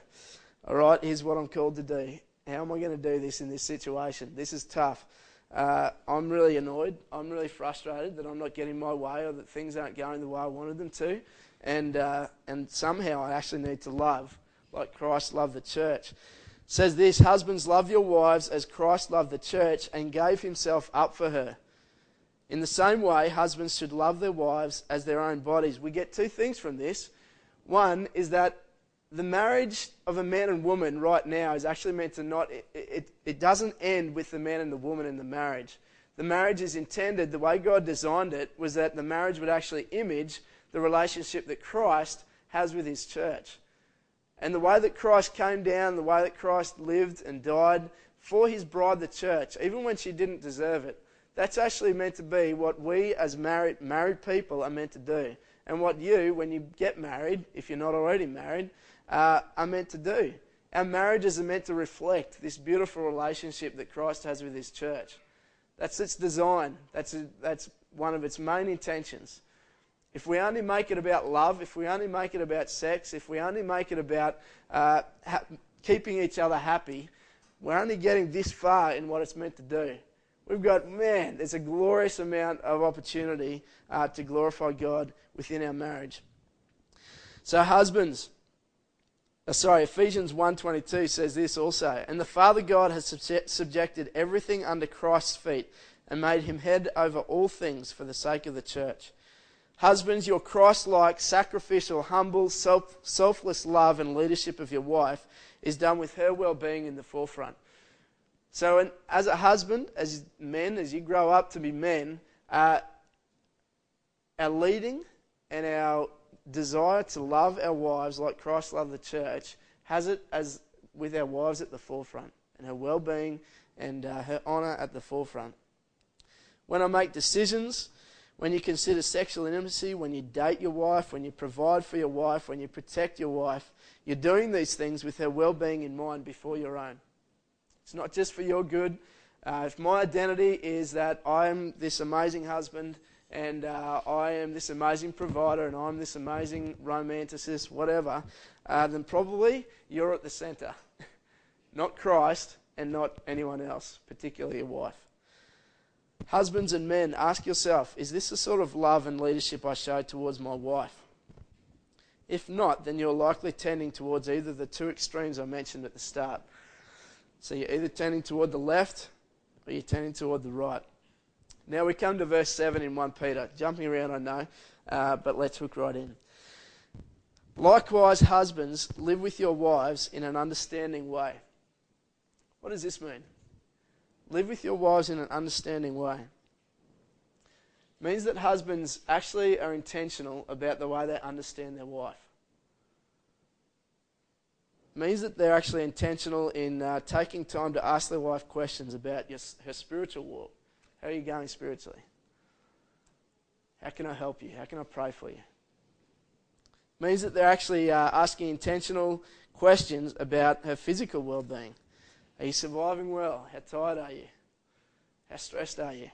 all right, here's what I'm called to do. How am I going to do this in this situation? This is tough. Uh, I'm really annoyed. I'm really frustrated that I'm not getting my way or that things aren't going the way I wanted them to. And, uh, and somehow I actually need to love like Christ loved the church. Says this Husbands, love your wives as Christ loved the church and gave himself up for her in the same way, husbands should love their wives as their own bodies. We get two things from this. One is that the marriage of a man and woman right now is actually meant to not, it, it, it doesn't end with the man and the woman in the marriage. The marriage is intended, the way God designed it, was that the marriage would actually image the relationship that Christ has with his church. And the way that Christ came down, the way that Christ lived and died for his bride, the church, even when she didn't deserve it, that's actually meant to be what we as married, married people are meant to do. And what you, when you get married, if you're not already married, uh, are meant to do. Our marriages are meant to reflect this beautiful relationship that Christ has with his church. That's its design. That's, a, that's one of its main intentions. If we only make it about love, if we only make it about sex, if we only make it about uh, ha- keeping each other happy, we're only getting this far in what it's meant to do. We've got, man, there's a glorious amount of opportunity uh, to glorify God within our marriage. So, husbands, uh, sorry, Ephesians 1.22 says this also. And the Father God has subjected everything under Christ's feet and made him head over all things for the sake of the church. Husbands, your Christ like, sacrificial, humble, self- selfless love and leadership of your wife is done with her well being in the forefront. So, as a husband, as men, as you grow up to be men, uh, our leading and our desire to love our wives like Christ loved the church has it as with our wives at the forefront and her well being and uh, her honour at the forefront. When I make decisions, when you consider sexual intimacy, when you date your wife, when you provide for your wife, when you protect your wife, you're doing these things with her well being in mind before your own. It's not just for your good. Uh, if my identity is that I'm this amazing husband and uh, I am this amazing provider and I'm this amazing romanticist, whatever, uh, then probably you're at the center. not Christ and not anyone else, particularly your wife. Husbands and men, ask yourself is this the sort of love and leadership I show towards my wife? If not, then you're likely tending towards either the two extremes I mentioned at the start. So you're either tending toward the left or you're tending toward the right. Now we come to verse 7 in 1 Peter. Jumping around, I know, uh, but let's hook right in. Likewise, husbands, live with your wives in an understanding way. What does this mean? Live with your wives in an understanding way. It means that husbands actually are intentional about the way they understand their wife. It means that they're actually intentional in uh, taking time to ask their wife questions about your, her spiritual walk. How are you going spiritually? How can I help you? How can I pray for you? means that they're actually uh, asking intentional questions about her physical well being. Are you surviving well? How tired are you? How stressed are you?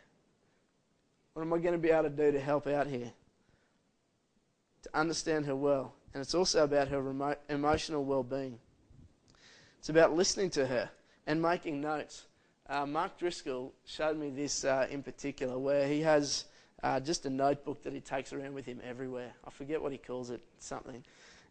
What am I going to be able to do to help out here? To understand her well. And it's also about her remote, emotional well being. It's about listening to her and making notes. Uh, Mark Driscoll showed me this uh, in particular, where he has uh, just a notebook that he takes around with him everywhere. I forget what he calls it, something.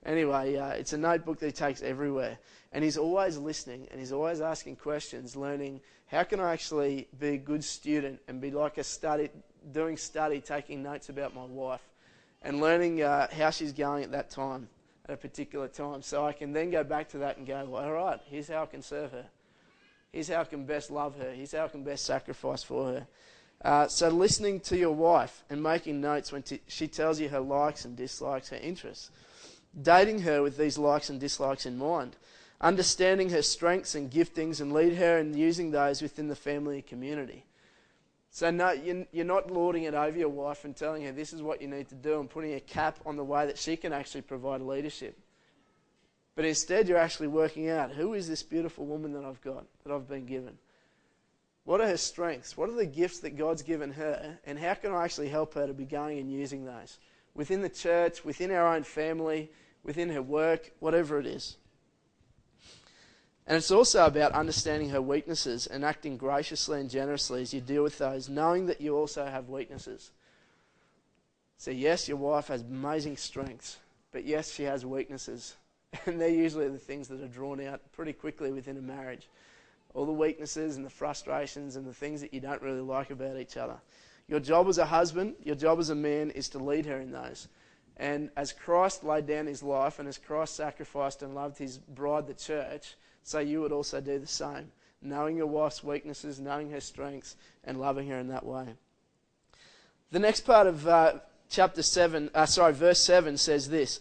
Anyway, uh, it's a notebook that he takes everywhere. And he's always listening and he's always asking questions, learning how can I actually be a good student and be like a study, doing study, taking notes about my wife and learning uh, how she's going at that time, at a particular time. So I can then go back to that and go, well, all right, here's how I can serve her. Here's how I can best love her. Here's how I can best sacrifice for her. Uh, so, listening to your wife and making notes when t- she tells you her likes and dislikes, her interests. Dating her with these likes and dislikes in mind. Understanding her strengths and giftings and lead her in using those within the family community. So, no, you're not lording it over your wife and telling her this is what you need to do and putting a cap on the way that she can actually provide leadership. But instead, you're actually working out who is this beautiful woman that I've got, that I've been given? What are her strengths? What are the gifts that God's given her? And how can I actually help her to be going and using those? Within the church, within our own family, within her work, whatever it is. And it's also about understanding her weaknesses and acting graciously and generously as you deal with those, knowing that you also have weaknesses. So, yes, your wife has amazing strengths, but yes, she has weaknesses. And they're usually the things that are drawn out pretty quickly within a marriage all the weaknesses and the frustrations and the things that you don't really like about each other. Your job as a husband, your job as a man is to lead her in those. And as Christ laid down his life and as Christ sacrificed and loved his bride, the church, so you would also do the same. Knowing your wife's weaknesses, knowing her strengths, and loving her in that way. The next part of uh, chapter 7, uh, sorry, verse 7 says this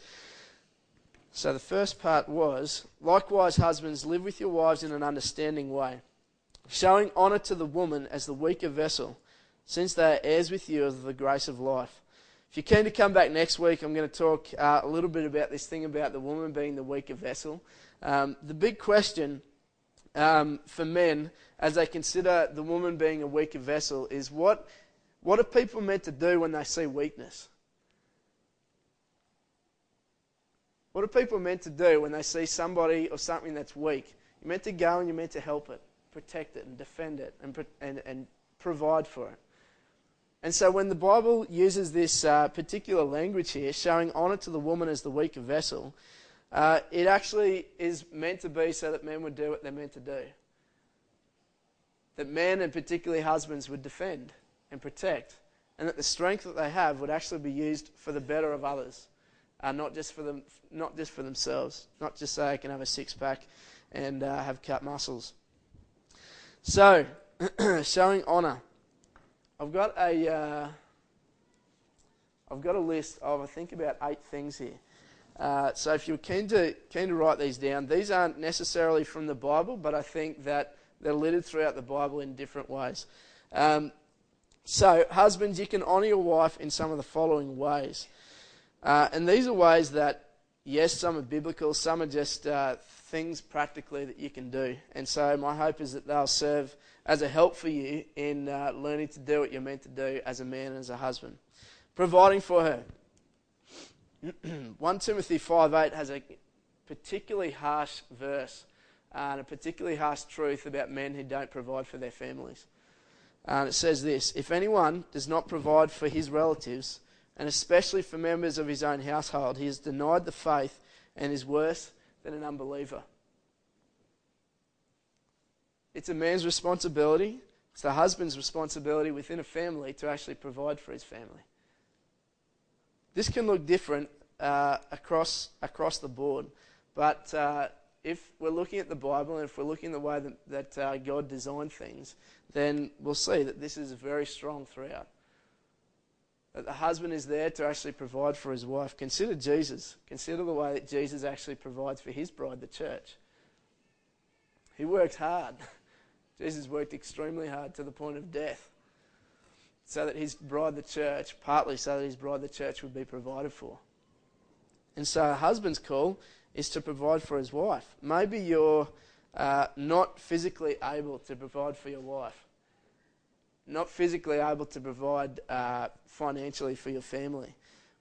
so the first part was likewise, husbands, live with your wives in an understanding way, showing honour to the woman as the weaker vessel, since they are heirs with you of the grace of life. If you're keen to come back next week, I'm going to talk uh, a little bit about this thing about the woman being the weaker vessel. Um, the big question um, for men as they consider the woman being a weaker vessel is what, what are people meant to do when they see weakness? What are people meant to do when they see somebody or something that's weak? You're meant to go and you're meant to help it, protect it, and defend it, and, and, and provide for it. And so when the Bible uses this uh, particular language here, showing honour to the woman as the weaker vessel, uh, it actually is meant to be so that men would do what they're meant to do. That men, and particularly husbands, would defend and protect, and that the strength that they have would actually be used for the better of others uh, not just for them, not just for themselves, not just so they can have a six pack and uh, have cut muscles. So, showing honour. I've got a, uh, I've got a list of I think about eight things here. Uh, so if you're keen to keen to write these down, these aren't necessarily from the Bible, but I think that they're littered throughout the Bible in different ways. Um, so, husbands, you can honour your wife in some of the following ways. Uh, and these are ways that, yes, some are biblical, some are just uh, things practically that you can do. And so my hope is that they'll serve as a help for you in uh, learning to do what you're meant to do as a man and as a husband. Providing for her. 1 Timothy 5.8 has a particularly harsh verse uh, and a particularly harsh truth about men who don't provide for their families. And it says this If anyone does not provide for his relatives, and especially for members of his own household, he has denied the faith and is worse than an unbeliever. It's a man's responsibility, it's the husband's responsibility within a family to actually provide for his family. This can look different uh, across, across the board, but uh, if we're looking at the Bible and if we're looking at the way that, that uh, God designed things, then we'll see that this is very strong throughout. That the husband is there to actually provide for his wife. Consider Jesus. Consider the way that Jesus actually provides for his bride, the church. He works hard. Jesus worked extremely hard to the point of death so that his bride, the church, partly so that his bride, the church, would be provided for. And so a husband's call is to provide for his wife. Maybe you're uh, not physically able to provide for your wife, not physically able to provide uh, financially for your family.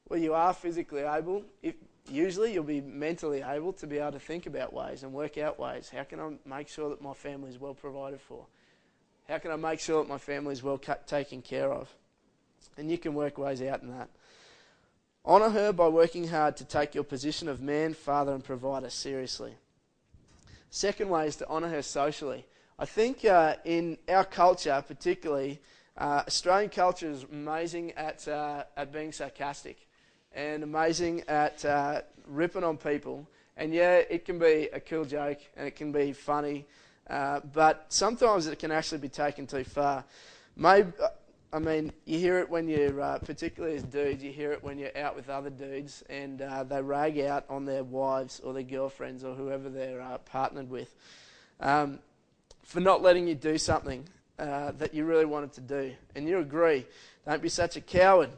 Well, you are physically able. If, usually, you'll be mentally able to be able to think about ways and work out ways. How can I make sure that my family is well provided for? How can I make sure that my family is well taken care of? And you can work ways out in that. Honour her by working hard to take your position of man, father, and provider seriously. Second way is to honour her socially. I think uh, in our culture, particularly, uh, Australian culture is amazing at, uh, at being sarcastic and amazing at uh, ripping on people. And yeah, it can be a cool joke and it can be funny, uh, but sometimes it can actually be taken too far. Maybe, I mean, you hear it when you're, uh, particularly as dudes, you hear it when you're out with other dudes and uh, they rag out on their wives or their girlfriends or whoever they're uh, partnered with um, for not letting you do something uh, that you really wanted to do. And you agree. Don't be such a coward.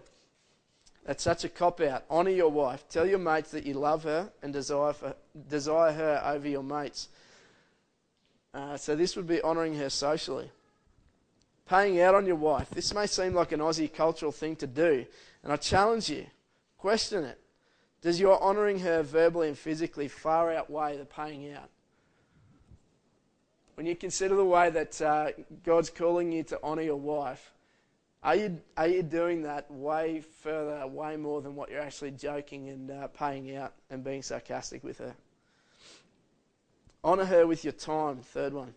That's such a cop out. Honour your wife. Tell your mates that you love her and desire, for, desire her over your mates. Uh, so this would be honouring her socially paying out on your wife. This may seem like an Aussie cultural thing to do, and I challenge you question it. Does your honouring her verbally and physically far outweigh the paying out? When you consider the way that uh, God's calling you to honour your wife, are you, are you doing that way further, way more than what you're actually joking and uh, paying out and being sarcastic with her? Honour her with your time, third one.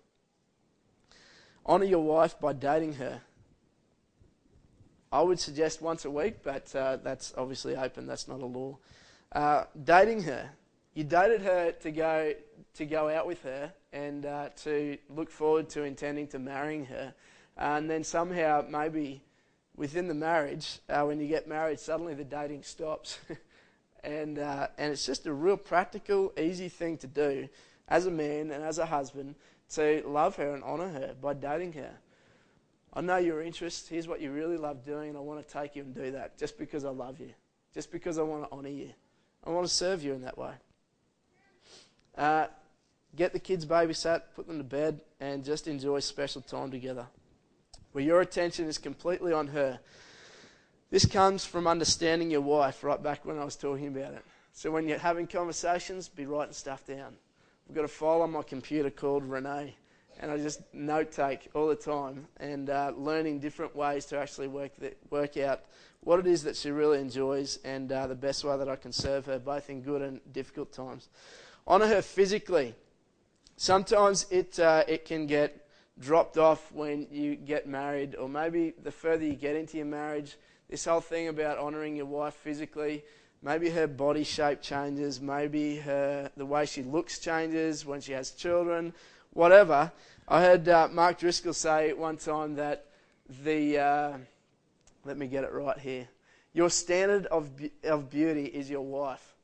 Honour your wife by dating her. I would suggest once a week, but uh, that's obviously open. That's not a law. Uh, dating her. You dated her to go to go out with her and uh, to look forward to intending to marrying her, and then somehow maybe within the marriage, uh, when you get married, suddenly the dating stops, and uh, and it's just a real practical, easy thing to do as a man and as a husband to love her and honour her by dating her. I know your interest. Here's what you really love doing, and I want to take you and do that just because I love you, just because I want to honour you. I want to serve you in that way. Uh, get the kids babysat, put them to bed, and just enjoy special time together where your attention is completely on her. This comes from understanding your wife, right back when I was talking about it. So when you're having conversations, be writing stuff down. I've got a file on my computer called Renee, and I just note take all the time and uh, learning different ways to actually work the, work out what it is that she really enjoys and uh, the best way that I can serve her, both in good and difficult times. Honour her physically. Sometimes it uh, it can get dropped off when you get married, or maybe the further you get into your marriage, this whole thing about honouring your wife physically Maybe her body shape changes. Maybe her, the way she looks changes when she has children. Whatever. I heard uh, Mark Driscoll say one time that the, uh, let me get it right here. Your standard of, of beauty is your wife.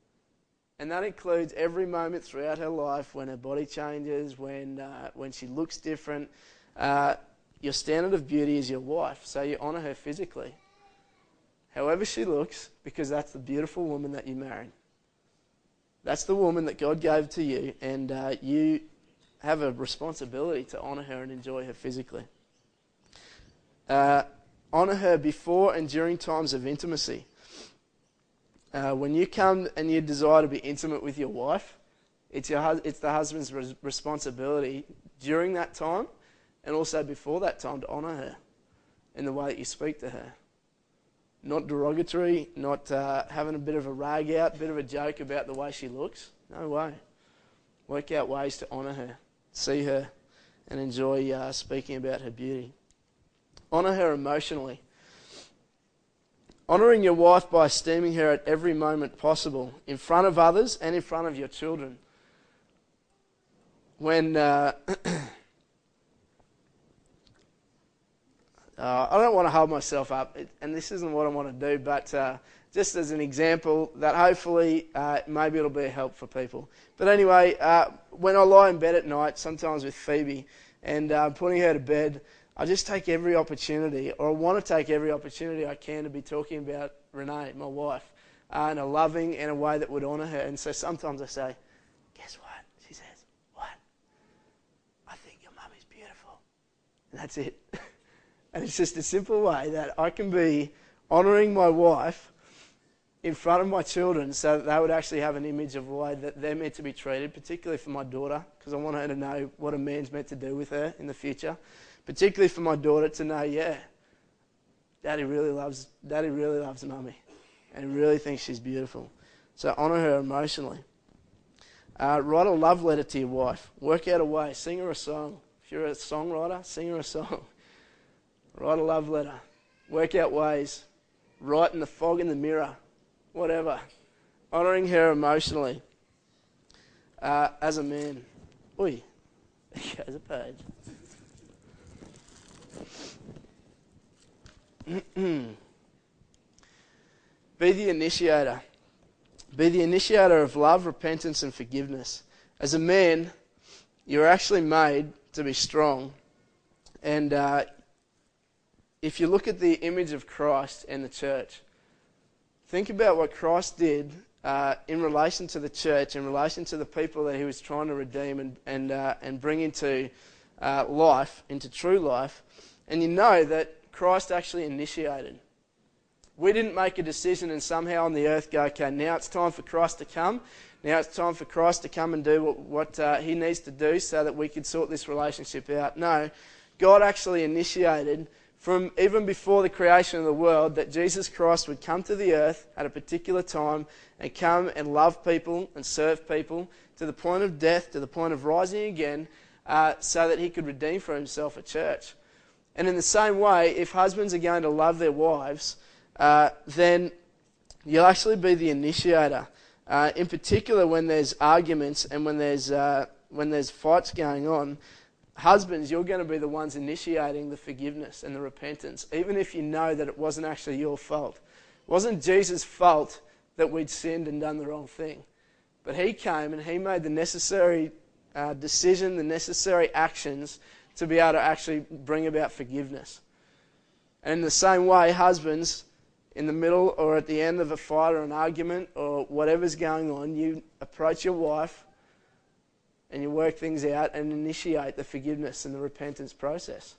And that includes every moment throughout her life when her body changes, when, uh, when she looks different. Uh, your standard of beauty is your wife, so you honour her physically however she looks, because that's the beautiful woman that you married. That's the woman that God gave to you, and uh, you have a responsibility to honour her and enjoy her physically. Uh, honour her before and during times of intimacy. Uh, when you come and you desire to be intimate with your wife, it's, your, it's the husband's res- responsibility during that time and also before that time to honour her in the way that you speak to her. not derogatory, not uh, having a bit of a rag out, bit of a joke about the way she looks. No way. Work out ways to honour her, see her, and enjoy uh, speaking about her beauty. Honour her emotionally. Honouring your wife by esteeming her at every moment possible, in front of others and in front of your children. When. Uh, Uh, I don't want to hold myself up, and this isn't what I want to do, but uh, just as an example, that hopefully uh, maybe it'll be a help for people. But anyway, uh, when I lie in bed at night, sometimes with Phoebe, and uh, putting her to bed, I just take every opportunity, or I want to take every opportunity I can to be talking about Renee, my wife, uh, in a loving and a way that would honour her. And so sometimes I say, Guess what? She says, What? I think your mum is beautiful. And that's it. And it's just a simple way that I can be honouring my wife in front of my children so that they would actually have an image of the way that they're meant to be treated, particularly for my daughter, because I want her to know what a man's meant to do with her in the future. Particularly for my daughter to know, yeah, daddy really loves, daddy really loves mummy and really thinks she's beautiful. So honour her emotionally. Uh, write a love letter to your wife. Work out a way. Sing her a song. If you're a songwriter, sing her a song. Write a love letter. Work out ways. Write in the fog in the mirror. Whatever. Honouring her emotionally. Uh, as a man. Oi. There goes a page. Be the initiator. Be the initiator of love, repentance, and forgiveness. As a man, you're actually made to be strong. And uh, if you look at the image of Christ and the church, think about what Christ did uh, in relation to the church, in relation to the people that he was trying to redeem and, and, uh, and bring into uh, life, into true life. And you know that Christ actually initiated. We didn't make a decision and somehow on the earth go, okay, now it's time for Christ to come. Now it's time for Christ to come and do what, what uh, he needs to do so that we could sort this relationship out. No, God actually initiated from even before the creation of the world that Jesus Christ would come to the earth at a particular time and come and love people and serve people to the point of death, to the point of rising again, uh, so that he could redeem for himself a church. And in the same way, if husbands are going to love their wives, uh, then you'll actually be the initiator. Uh, in particular, when there's arguments and when there's, uh, when there's fights going on, Husbands, you're going to be the ones initiating the forgiveness and the repentance, even if you know that it wasn't actually your fault. It wasn't Jesus' fault that we'd sinned and done the wrong thing. But He came and He made the necessary uh, decision, the necessary actions to be able to actually bring about forgiveness. And in the same way, husbands, in the middle or at the end of a fight or an argument or whatever's going on, you approach your wife and you work things out and initiate the forgiveness and the repentance process.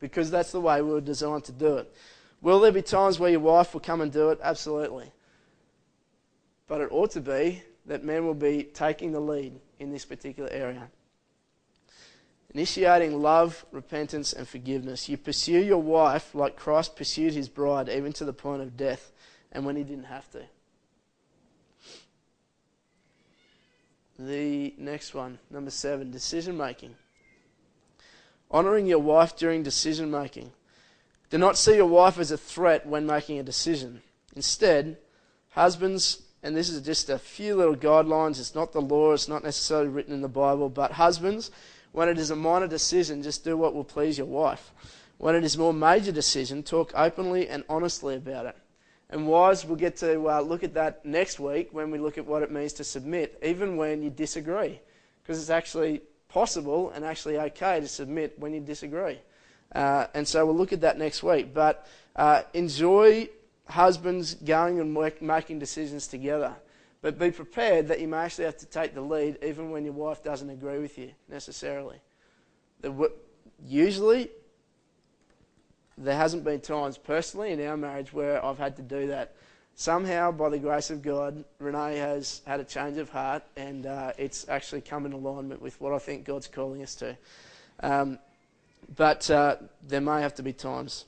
Because that's the way we were designed to do it. Will there be times where your wife will come and do it? Absolutely. But it ought to be that men will be taking the lead in this particular area. Initiating love, repentance, and forgiveness. You pursue your wife like Christ pursued his bride, even to the point of death, and when he didn't have to. the next one, number seven, decision making. Honoring your wife during decision making. Do not see your wife as a threat when making a decision. Instead, husbands, and this is just a few little guidelines, it's not the law, it's not necessarily written in the Bible, but husbands, when it is a minor decision, just do what will please your wife. When it is more major decision, talk openly and honestly about it. And wives, we'll get to uh, look at that next week when we look at what it means to submit, even when you disagree. Because it's actually possible and actually okay to submit when you disagree. Uh, and so we'll look at that next week. But uh, enjoy husbands going and work, making decisions together. But be prepared that you may actually have to take the lead even when your wife doesn't agree with you necessarily. Usually, there hasn't been times personally in our marriage where I've had to do that. Somehow, by the grace of God, Renee has had a change of heart, and uh, it's actually come in alignment with what I think God's calling us to. Um, but uh, there may have to be times.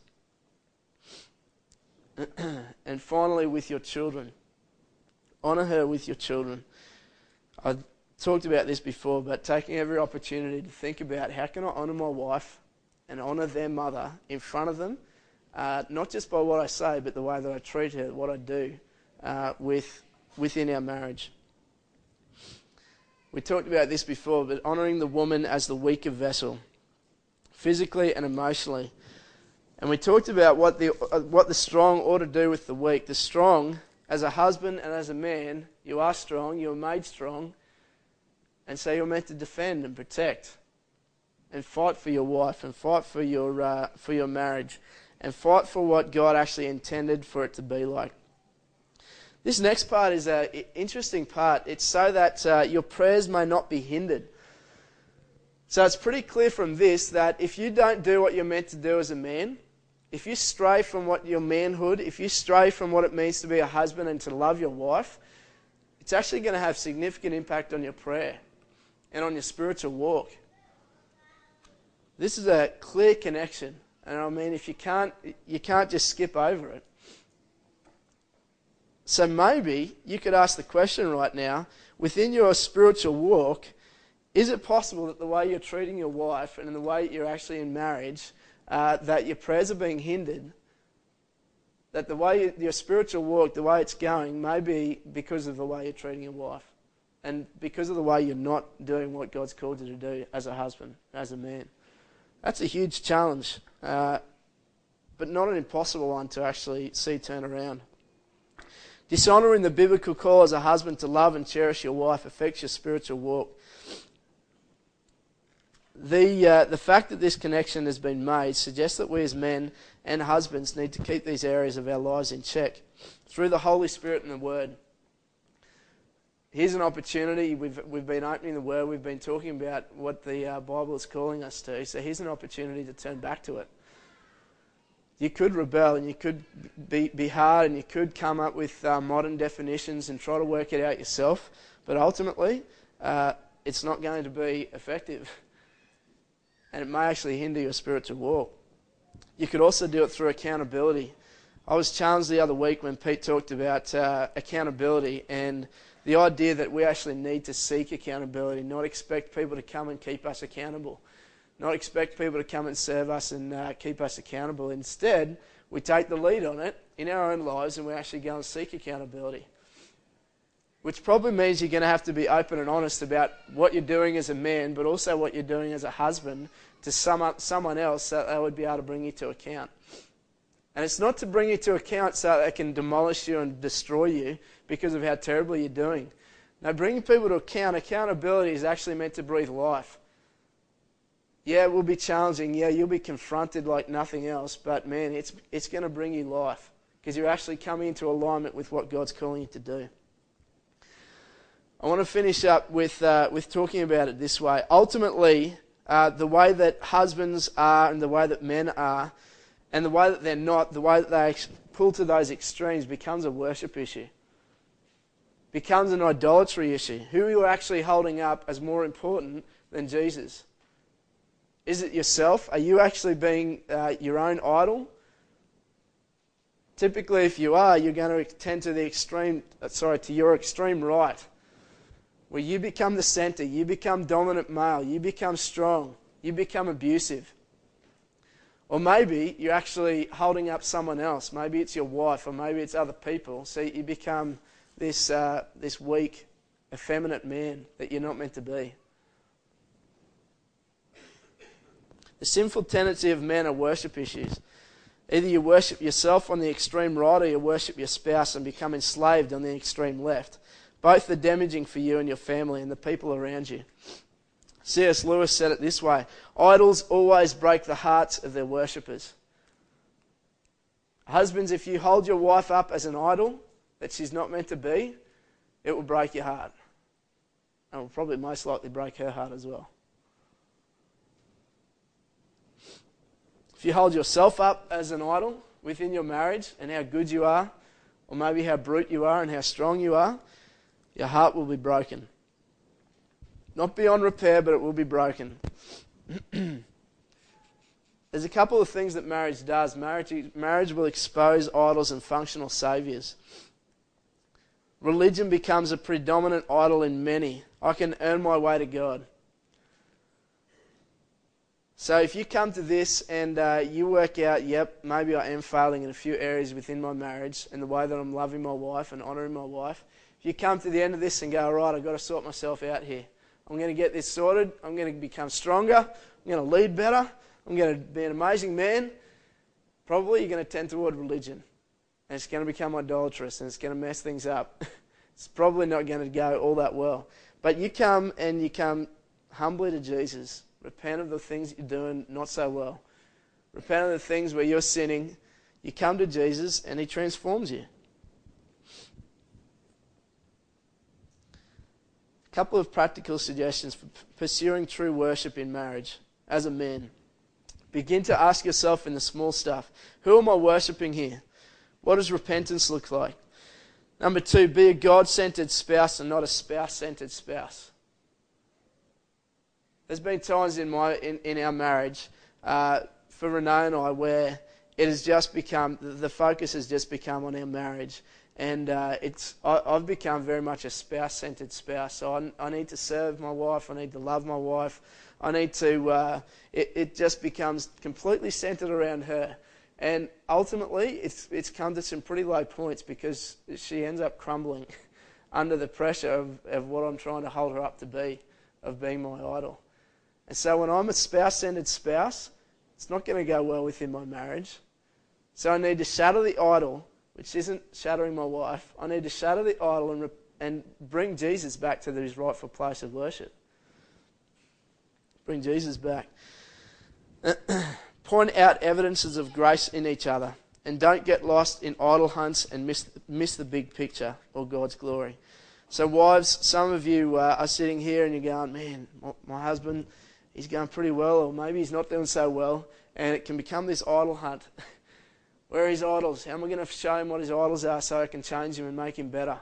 and finally, with your children. Honour her with your children. I talked about this before, but taking every opportunity to think about how can I honour my wife and honour their mother in front of them, uh, not just by what I say, but the way that I treat her, what I do uh, with, within our marriage. We talked about this before, but honouring the woman as the weaker vessel, physically and emotionally. And we talked about what the, uh, what the strong ought to do with the weak. The strong, as a husband and as a man, you are strong, you are made strong, and so you're meant to defend and protect and fight for your wife and fight for your, uh, for your marriage and fight for what God actually intended for it to be like. This next part is an interesting part. It's so that uh, your prayers may not be hindered. So it's pretty clear from this that if you don't do what you're meant to do as a man, if you stray from what your manhood, if you stray from what it means to be a husband and to love your wife, it's actually going to have significant impact on your prayer and on your spiritual walk. This is a clear connection, and I mean, if you can't, you can't just skip over it. So maybe you could ask the question right now within your spiritual walk, is it possible that the way you're treating your wife and the way you're actually in marriage, uh, that your prayers are being hindered? That the way you, your spiritual walk, the way it's going, may be because of the way you're treating your wife and because of the way you're not doing what God's called you to do as a husband, as a man. That's a huge challenge, uh, but not an impossible one to actually see turn around. Dishonoring the biblical call as a husband to love and cherish your wife affects your spiritual walk. The, uh, the fact that this connection has been made suggests that we as men and husbands need to keep these areas of our lives in check through the Holy Spirit and the Word. Here's an opportunity. We've, we've been opening the Word, we've been talking about what the uh, Bible is calling us to. So here's an opportunity to turn back to it you could rebel and you could be, be hard and you could come up with uh, modern definitions and try to work it out yourself. But ultimately, uh, it's not going to be effective. And it may actually hinder your spiritual walk. You could also do it through accountability. I was challenged the other week when Pete talked about uh, accountability and the idea that we actually need to seek accountability, not expect people to come and keep us accountable not expect people to come and serve us and uh, keep us accountable. Instead, we take the lead on it in our own lives and we actually go and seek accountability. Which probably means you're going to have to be open and honest about what you're doing as a man, but also what you're doing as a husband to some, someone else that they would be able to bring you to account. And it's not to bring you to account so they can demolish you and destroy you because of how terribly you're doing. Now, bringing people to account, accountability is actually meant to breathe life. Yeah, it will be challenging. Yeah, you'll be confronted like nothing else. But man, it's, it's going to bring you life because you're actually coming into alignment with what God's calling you to do. I want to finish up with, uh, with talking about it this way. Ultimately, uh, the way that husbands are and the way that men are, and the way that they're not, the way that they pull to those extremes becomes a worship issue, becomes an idolatry issue. Who are you actually holding up as more important than Jesus? Is it yourself? Are you actually being uh, your own idol? Typically, if you are, you're going to tend to the extreme, uh, sorry, to your extreme right, where you become the center, you become dominant male, you become strong, you become abusive. Or maybe you're actually holding up someone else. Maybe it's your wife, or maybe it's other people. So you become this, uh, this weak, effeminate man that you're not meant to be. The sinful tendency of men are worship issues. Either you worship yourself on the extreme right or you worship your spouse and become enslaved on the extreme left. Both are damaging for you and your family and the people around you. C.S. Lewis said it this way Idols always break the hearts of their worshippers. Husbands, if you hold your wife up as an idol that she's not meant to be, it will break your heart. And will probably most likely break her heart as well. If you hold yourself up as an idol within your marriage and how good you are, or maybe how brute you are and how strong you are, your heart will be broken. Not beyond repair, but it will be broken. there's a couple of things that marriage does. Marriage, marriage will expose idols and functional saviors. Religion becomes a predominant idol in many. I can earn my way to God. So if you come to this and uh, you work out, yep, maybe I am failing in a few areas within my marriage and the way that I'm loving my wife and honouring my wife, if you come to the end of this and go, all right, I've got to sort myself out here. I'm going to get this sorted. I'm going to become stronger. I'm going to lead better. I'm going to be an amazing man. Probably you're going to tend toward religion. And it's going to become idolatrous and it's going to mess things up. it's probably not going to go all that well. But you come and you come humbly to Jesus Repent of the things you're doing not so well. Repent of the things where you're sinning. You come to Jesus and He transforms you. Couple of practical suggestions for pursuing true worship in marriage as a man. Begin to ask yourself in the small stuff who am I worshipping here? What does repentance look like? Number two, be a God centered spouse and not a spouse centered spouse. There's been times in my in, in our marriage uh, for Renee and I where it has just become the focus has just become on our marriage, and uh, it's I, have become very much a spouse-centered spouse. So I, I, need to serve my wife. I need to love my wife. I need to. Uh, it, it just becomes completely centered around her, and ultimately it's it's come to some pretty low points because she ends up crumbling under the pressure of, of what I'm trying to hold her up to be, of being my idol. And so when I'm a spouse centered spouse, it's not going to go well within my marriage. So I need to shatter the idol, which isn't shattering my wife. I need to shatter the idol and, and bring Jesus back to his rightful place of worship. Bring Jesus back. Point out evidences of grace in each other. And don't get lost in idol hunts and miss, miss the big picture or God's glory. So, wives, some of you uh, are sitting here and you're going, man, my, my husband he's going pretty well, or maybe he's not doing so well, and it can become this idol hunt. Where are his idols? How am I going to show him what his idols are so I can change him and make him better?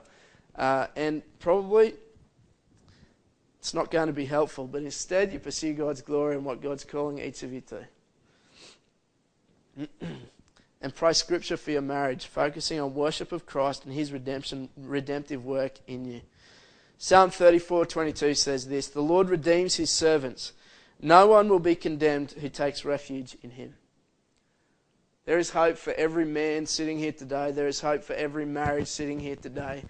Uh, and probably it's not going to be helpful, but instead you pursue God's glory and what God's calling each of you to. and pray scripture for your marriage, focusing on worship of Christ and his redemption, redemptive work in you. Psalm 34:22 says this, "The Lord redeems his servants no one will be condemned who takes refuge in him. There is hope for every man sitting here today. There is hope for every marriage sitting here today.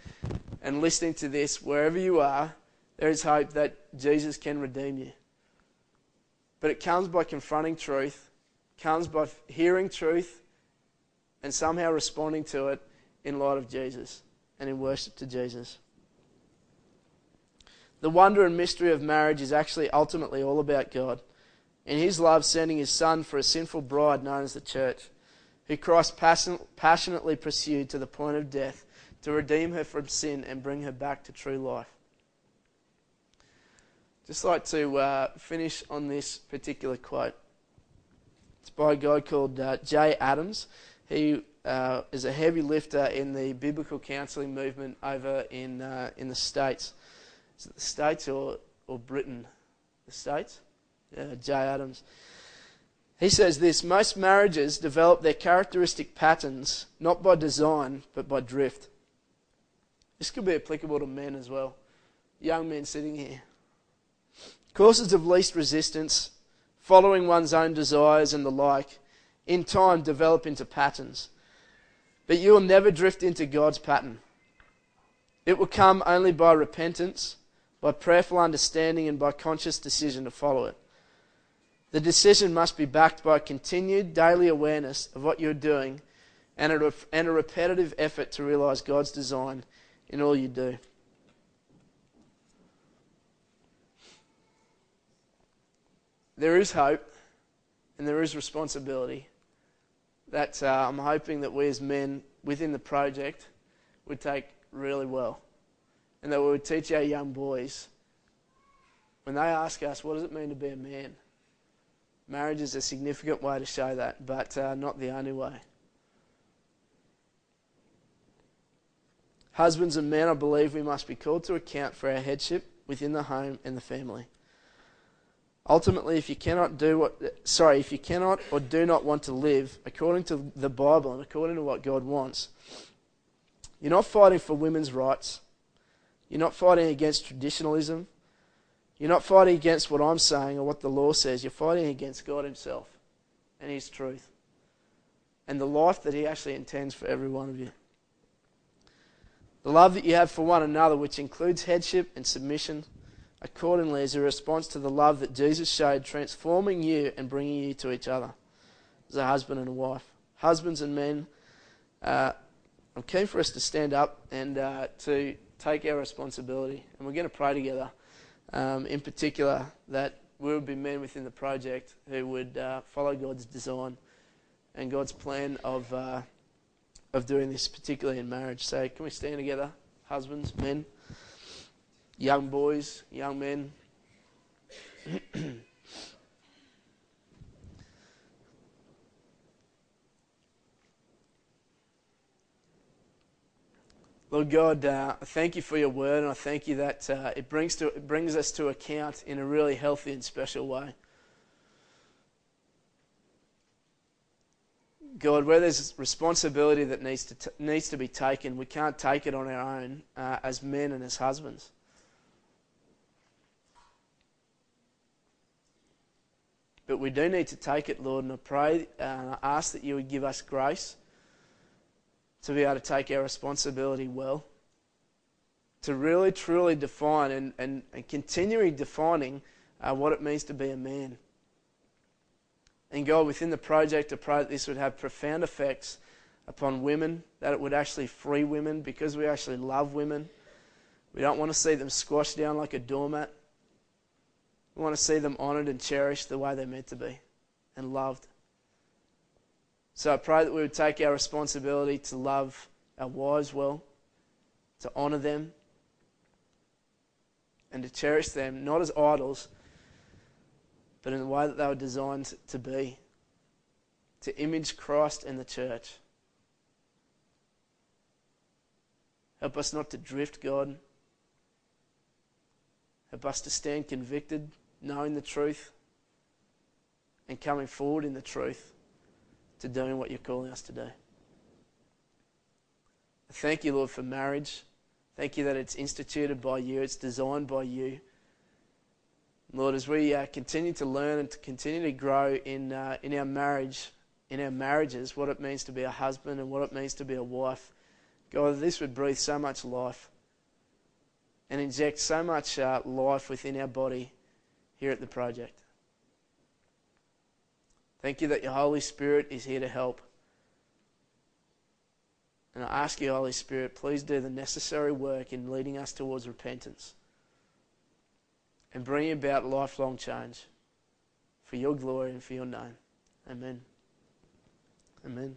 And listening to this, wherever you are, there is hope that Jesus can redeem you. But it comes by confronting truth, comes by hearing truth, and somehow responding to it in light of Jesus and in worship to Jesus. The wonder and mystery of marriage is actually ultimately all about God. In His love, sending His Son for a sinful bride known as the church, who Christ passion, passionately pursued to the point of death to redeem her from sin and bring her back to true life. Just like to uh, finish on this particular quote. It's by a guy called uh, Jay Adams. He uh, is a heavy lifter in the biblical counseling movement over in, uh, in the States. Is it the States or, or Britain? The States? Yeah, Jay Adams. He says this most marriages develop their characteristic patterns not by design, but by drift. This could be applicable to men as well. Young men sitting here. Courses of least resistance, following one's own desires and the like, in time develop into patterns. But you will never drift into God's pattern. It will come only by repentance by prayerful understanding and by conscious decision to follow it. The decision must be backed by continued daily awareness of what you're doing and a, and a repetitive effort to realize God's design in all you do. There is hope and there is responsibility that uh, I'm hoping that we as men within the project would take really well and that we would teach our young boys when they ask us, what does it mean to be a man? Marriage is a significant way to show that, but uh, not the only way. Husbands and men, I believe we must be called to account for our headship within the home and the family. Ultimately, if you cannot do what, sorry, if you cannot or do not want to live according to the Bible and according to what God wants, you're not fighting for women's rights. You're not fighting against traditionalism. You're not fighting against what I'm saying or what the law says. You're fighting against God Himself and His truth and the life that He actually intends for every one of you. The love that you have for one another, which includes headship and submission, accordingly is a response to the love that Jesus showed, transforming you and bringing you to each other as a husband and a wife. Husbands and men, uh, I'm keen for us to stand up and uh, to take our responsibility. And we're going to pray together, um, in particular, that we would be men within the project who would uh, follow God's design and God's plan of, uh, of doing this, particularly in marriage. So, can we stand together, husbands, men, young boys, young men? Lord God, uh, I thank you for your word, and I thank you that uh, it, brings to, it brings us to account in a really healthy and special way. God, where there's responsibility that needs to, t- needs to be taken, we can't take it on our own uh, as men and as husbands. But we do need to take it, Lord, and I pray uh, and I ask that you would give us grace to be able to take our responsibility well, to really truly define and, and, and continually defining uh, what it means to be a man. And God, within the project, I pray that this would have profound effects upon women, that it would actually free women because we actually love women. We don't want to see them squashed down like a doormat. We want to see them honoured and cherished the way they're meant to be and loved. So I pray that we would take our responsibility to love our wives well, to honour them, and to cherish them, not as idols but in the way that they were designed to be to image Christ and the church. Help us not to drift, God. Help us to stand convicted, knowing the truth, and coming forward in the truth to doing what you're calling us to do. Thank you, Lord, for marriage. Thank you that it's instituted by you, it's designed by you. Lord, as we uh, continue to learn and to continue to grow in, uh, in our marriage, in our marriages, what it means to be a husband and what it means to be a wife, God, this would breathe so much life and inject so much uh, life within our body here at the project. Thank you that your Holy Spirit is here to help. And I ask you, Holy Spirit, please do the necessary work in leading us towards repentance and bring about lifelong change for your glory and for your name. Amen. Amen.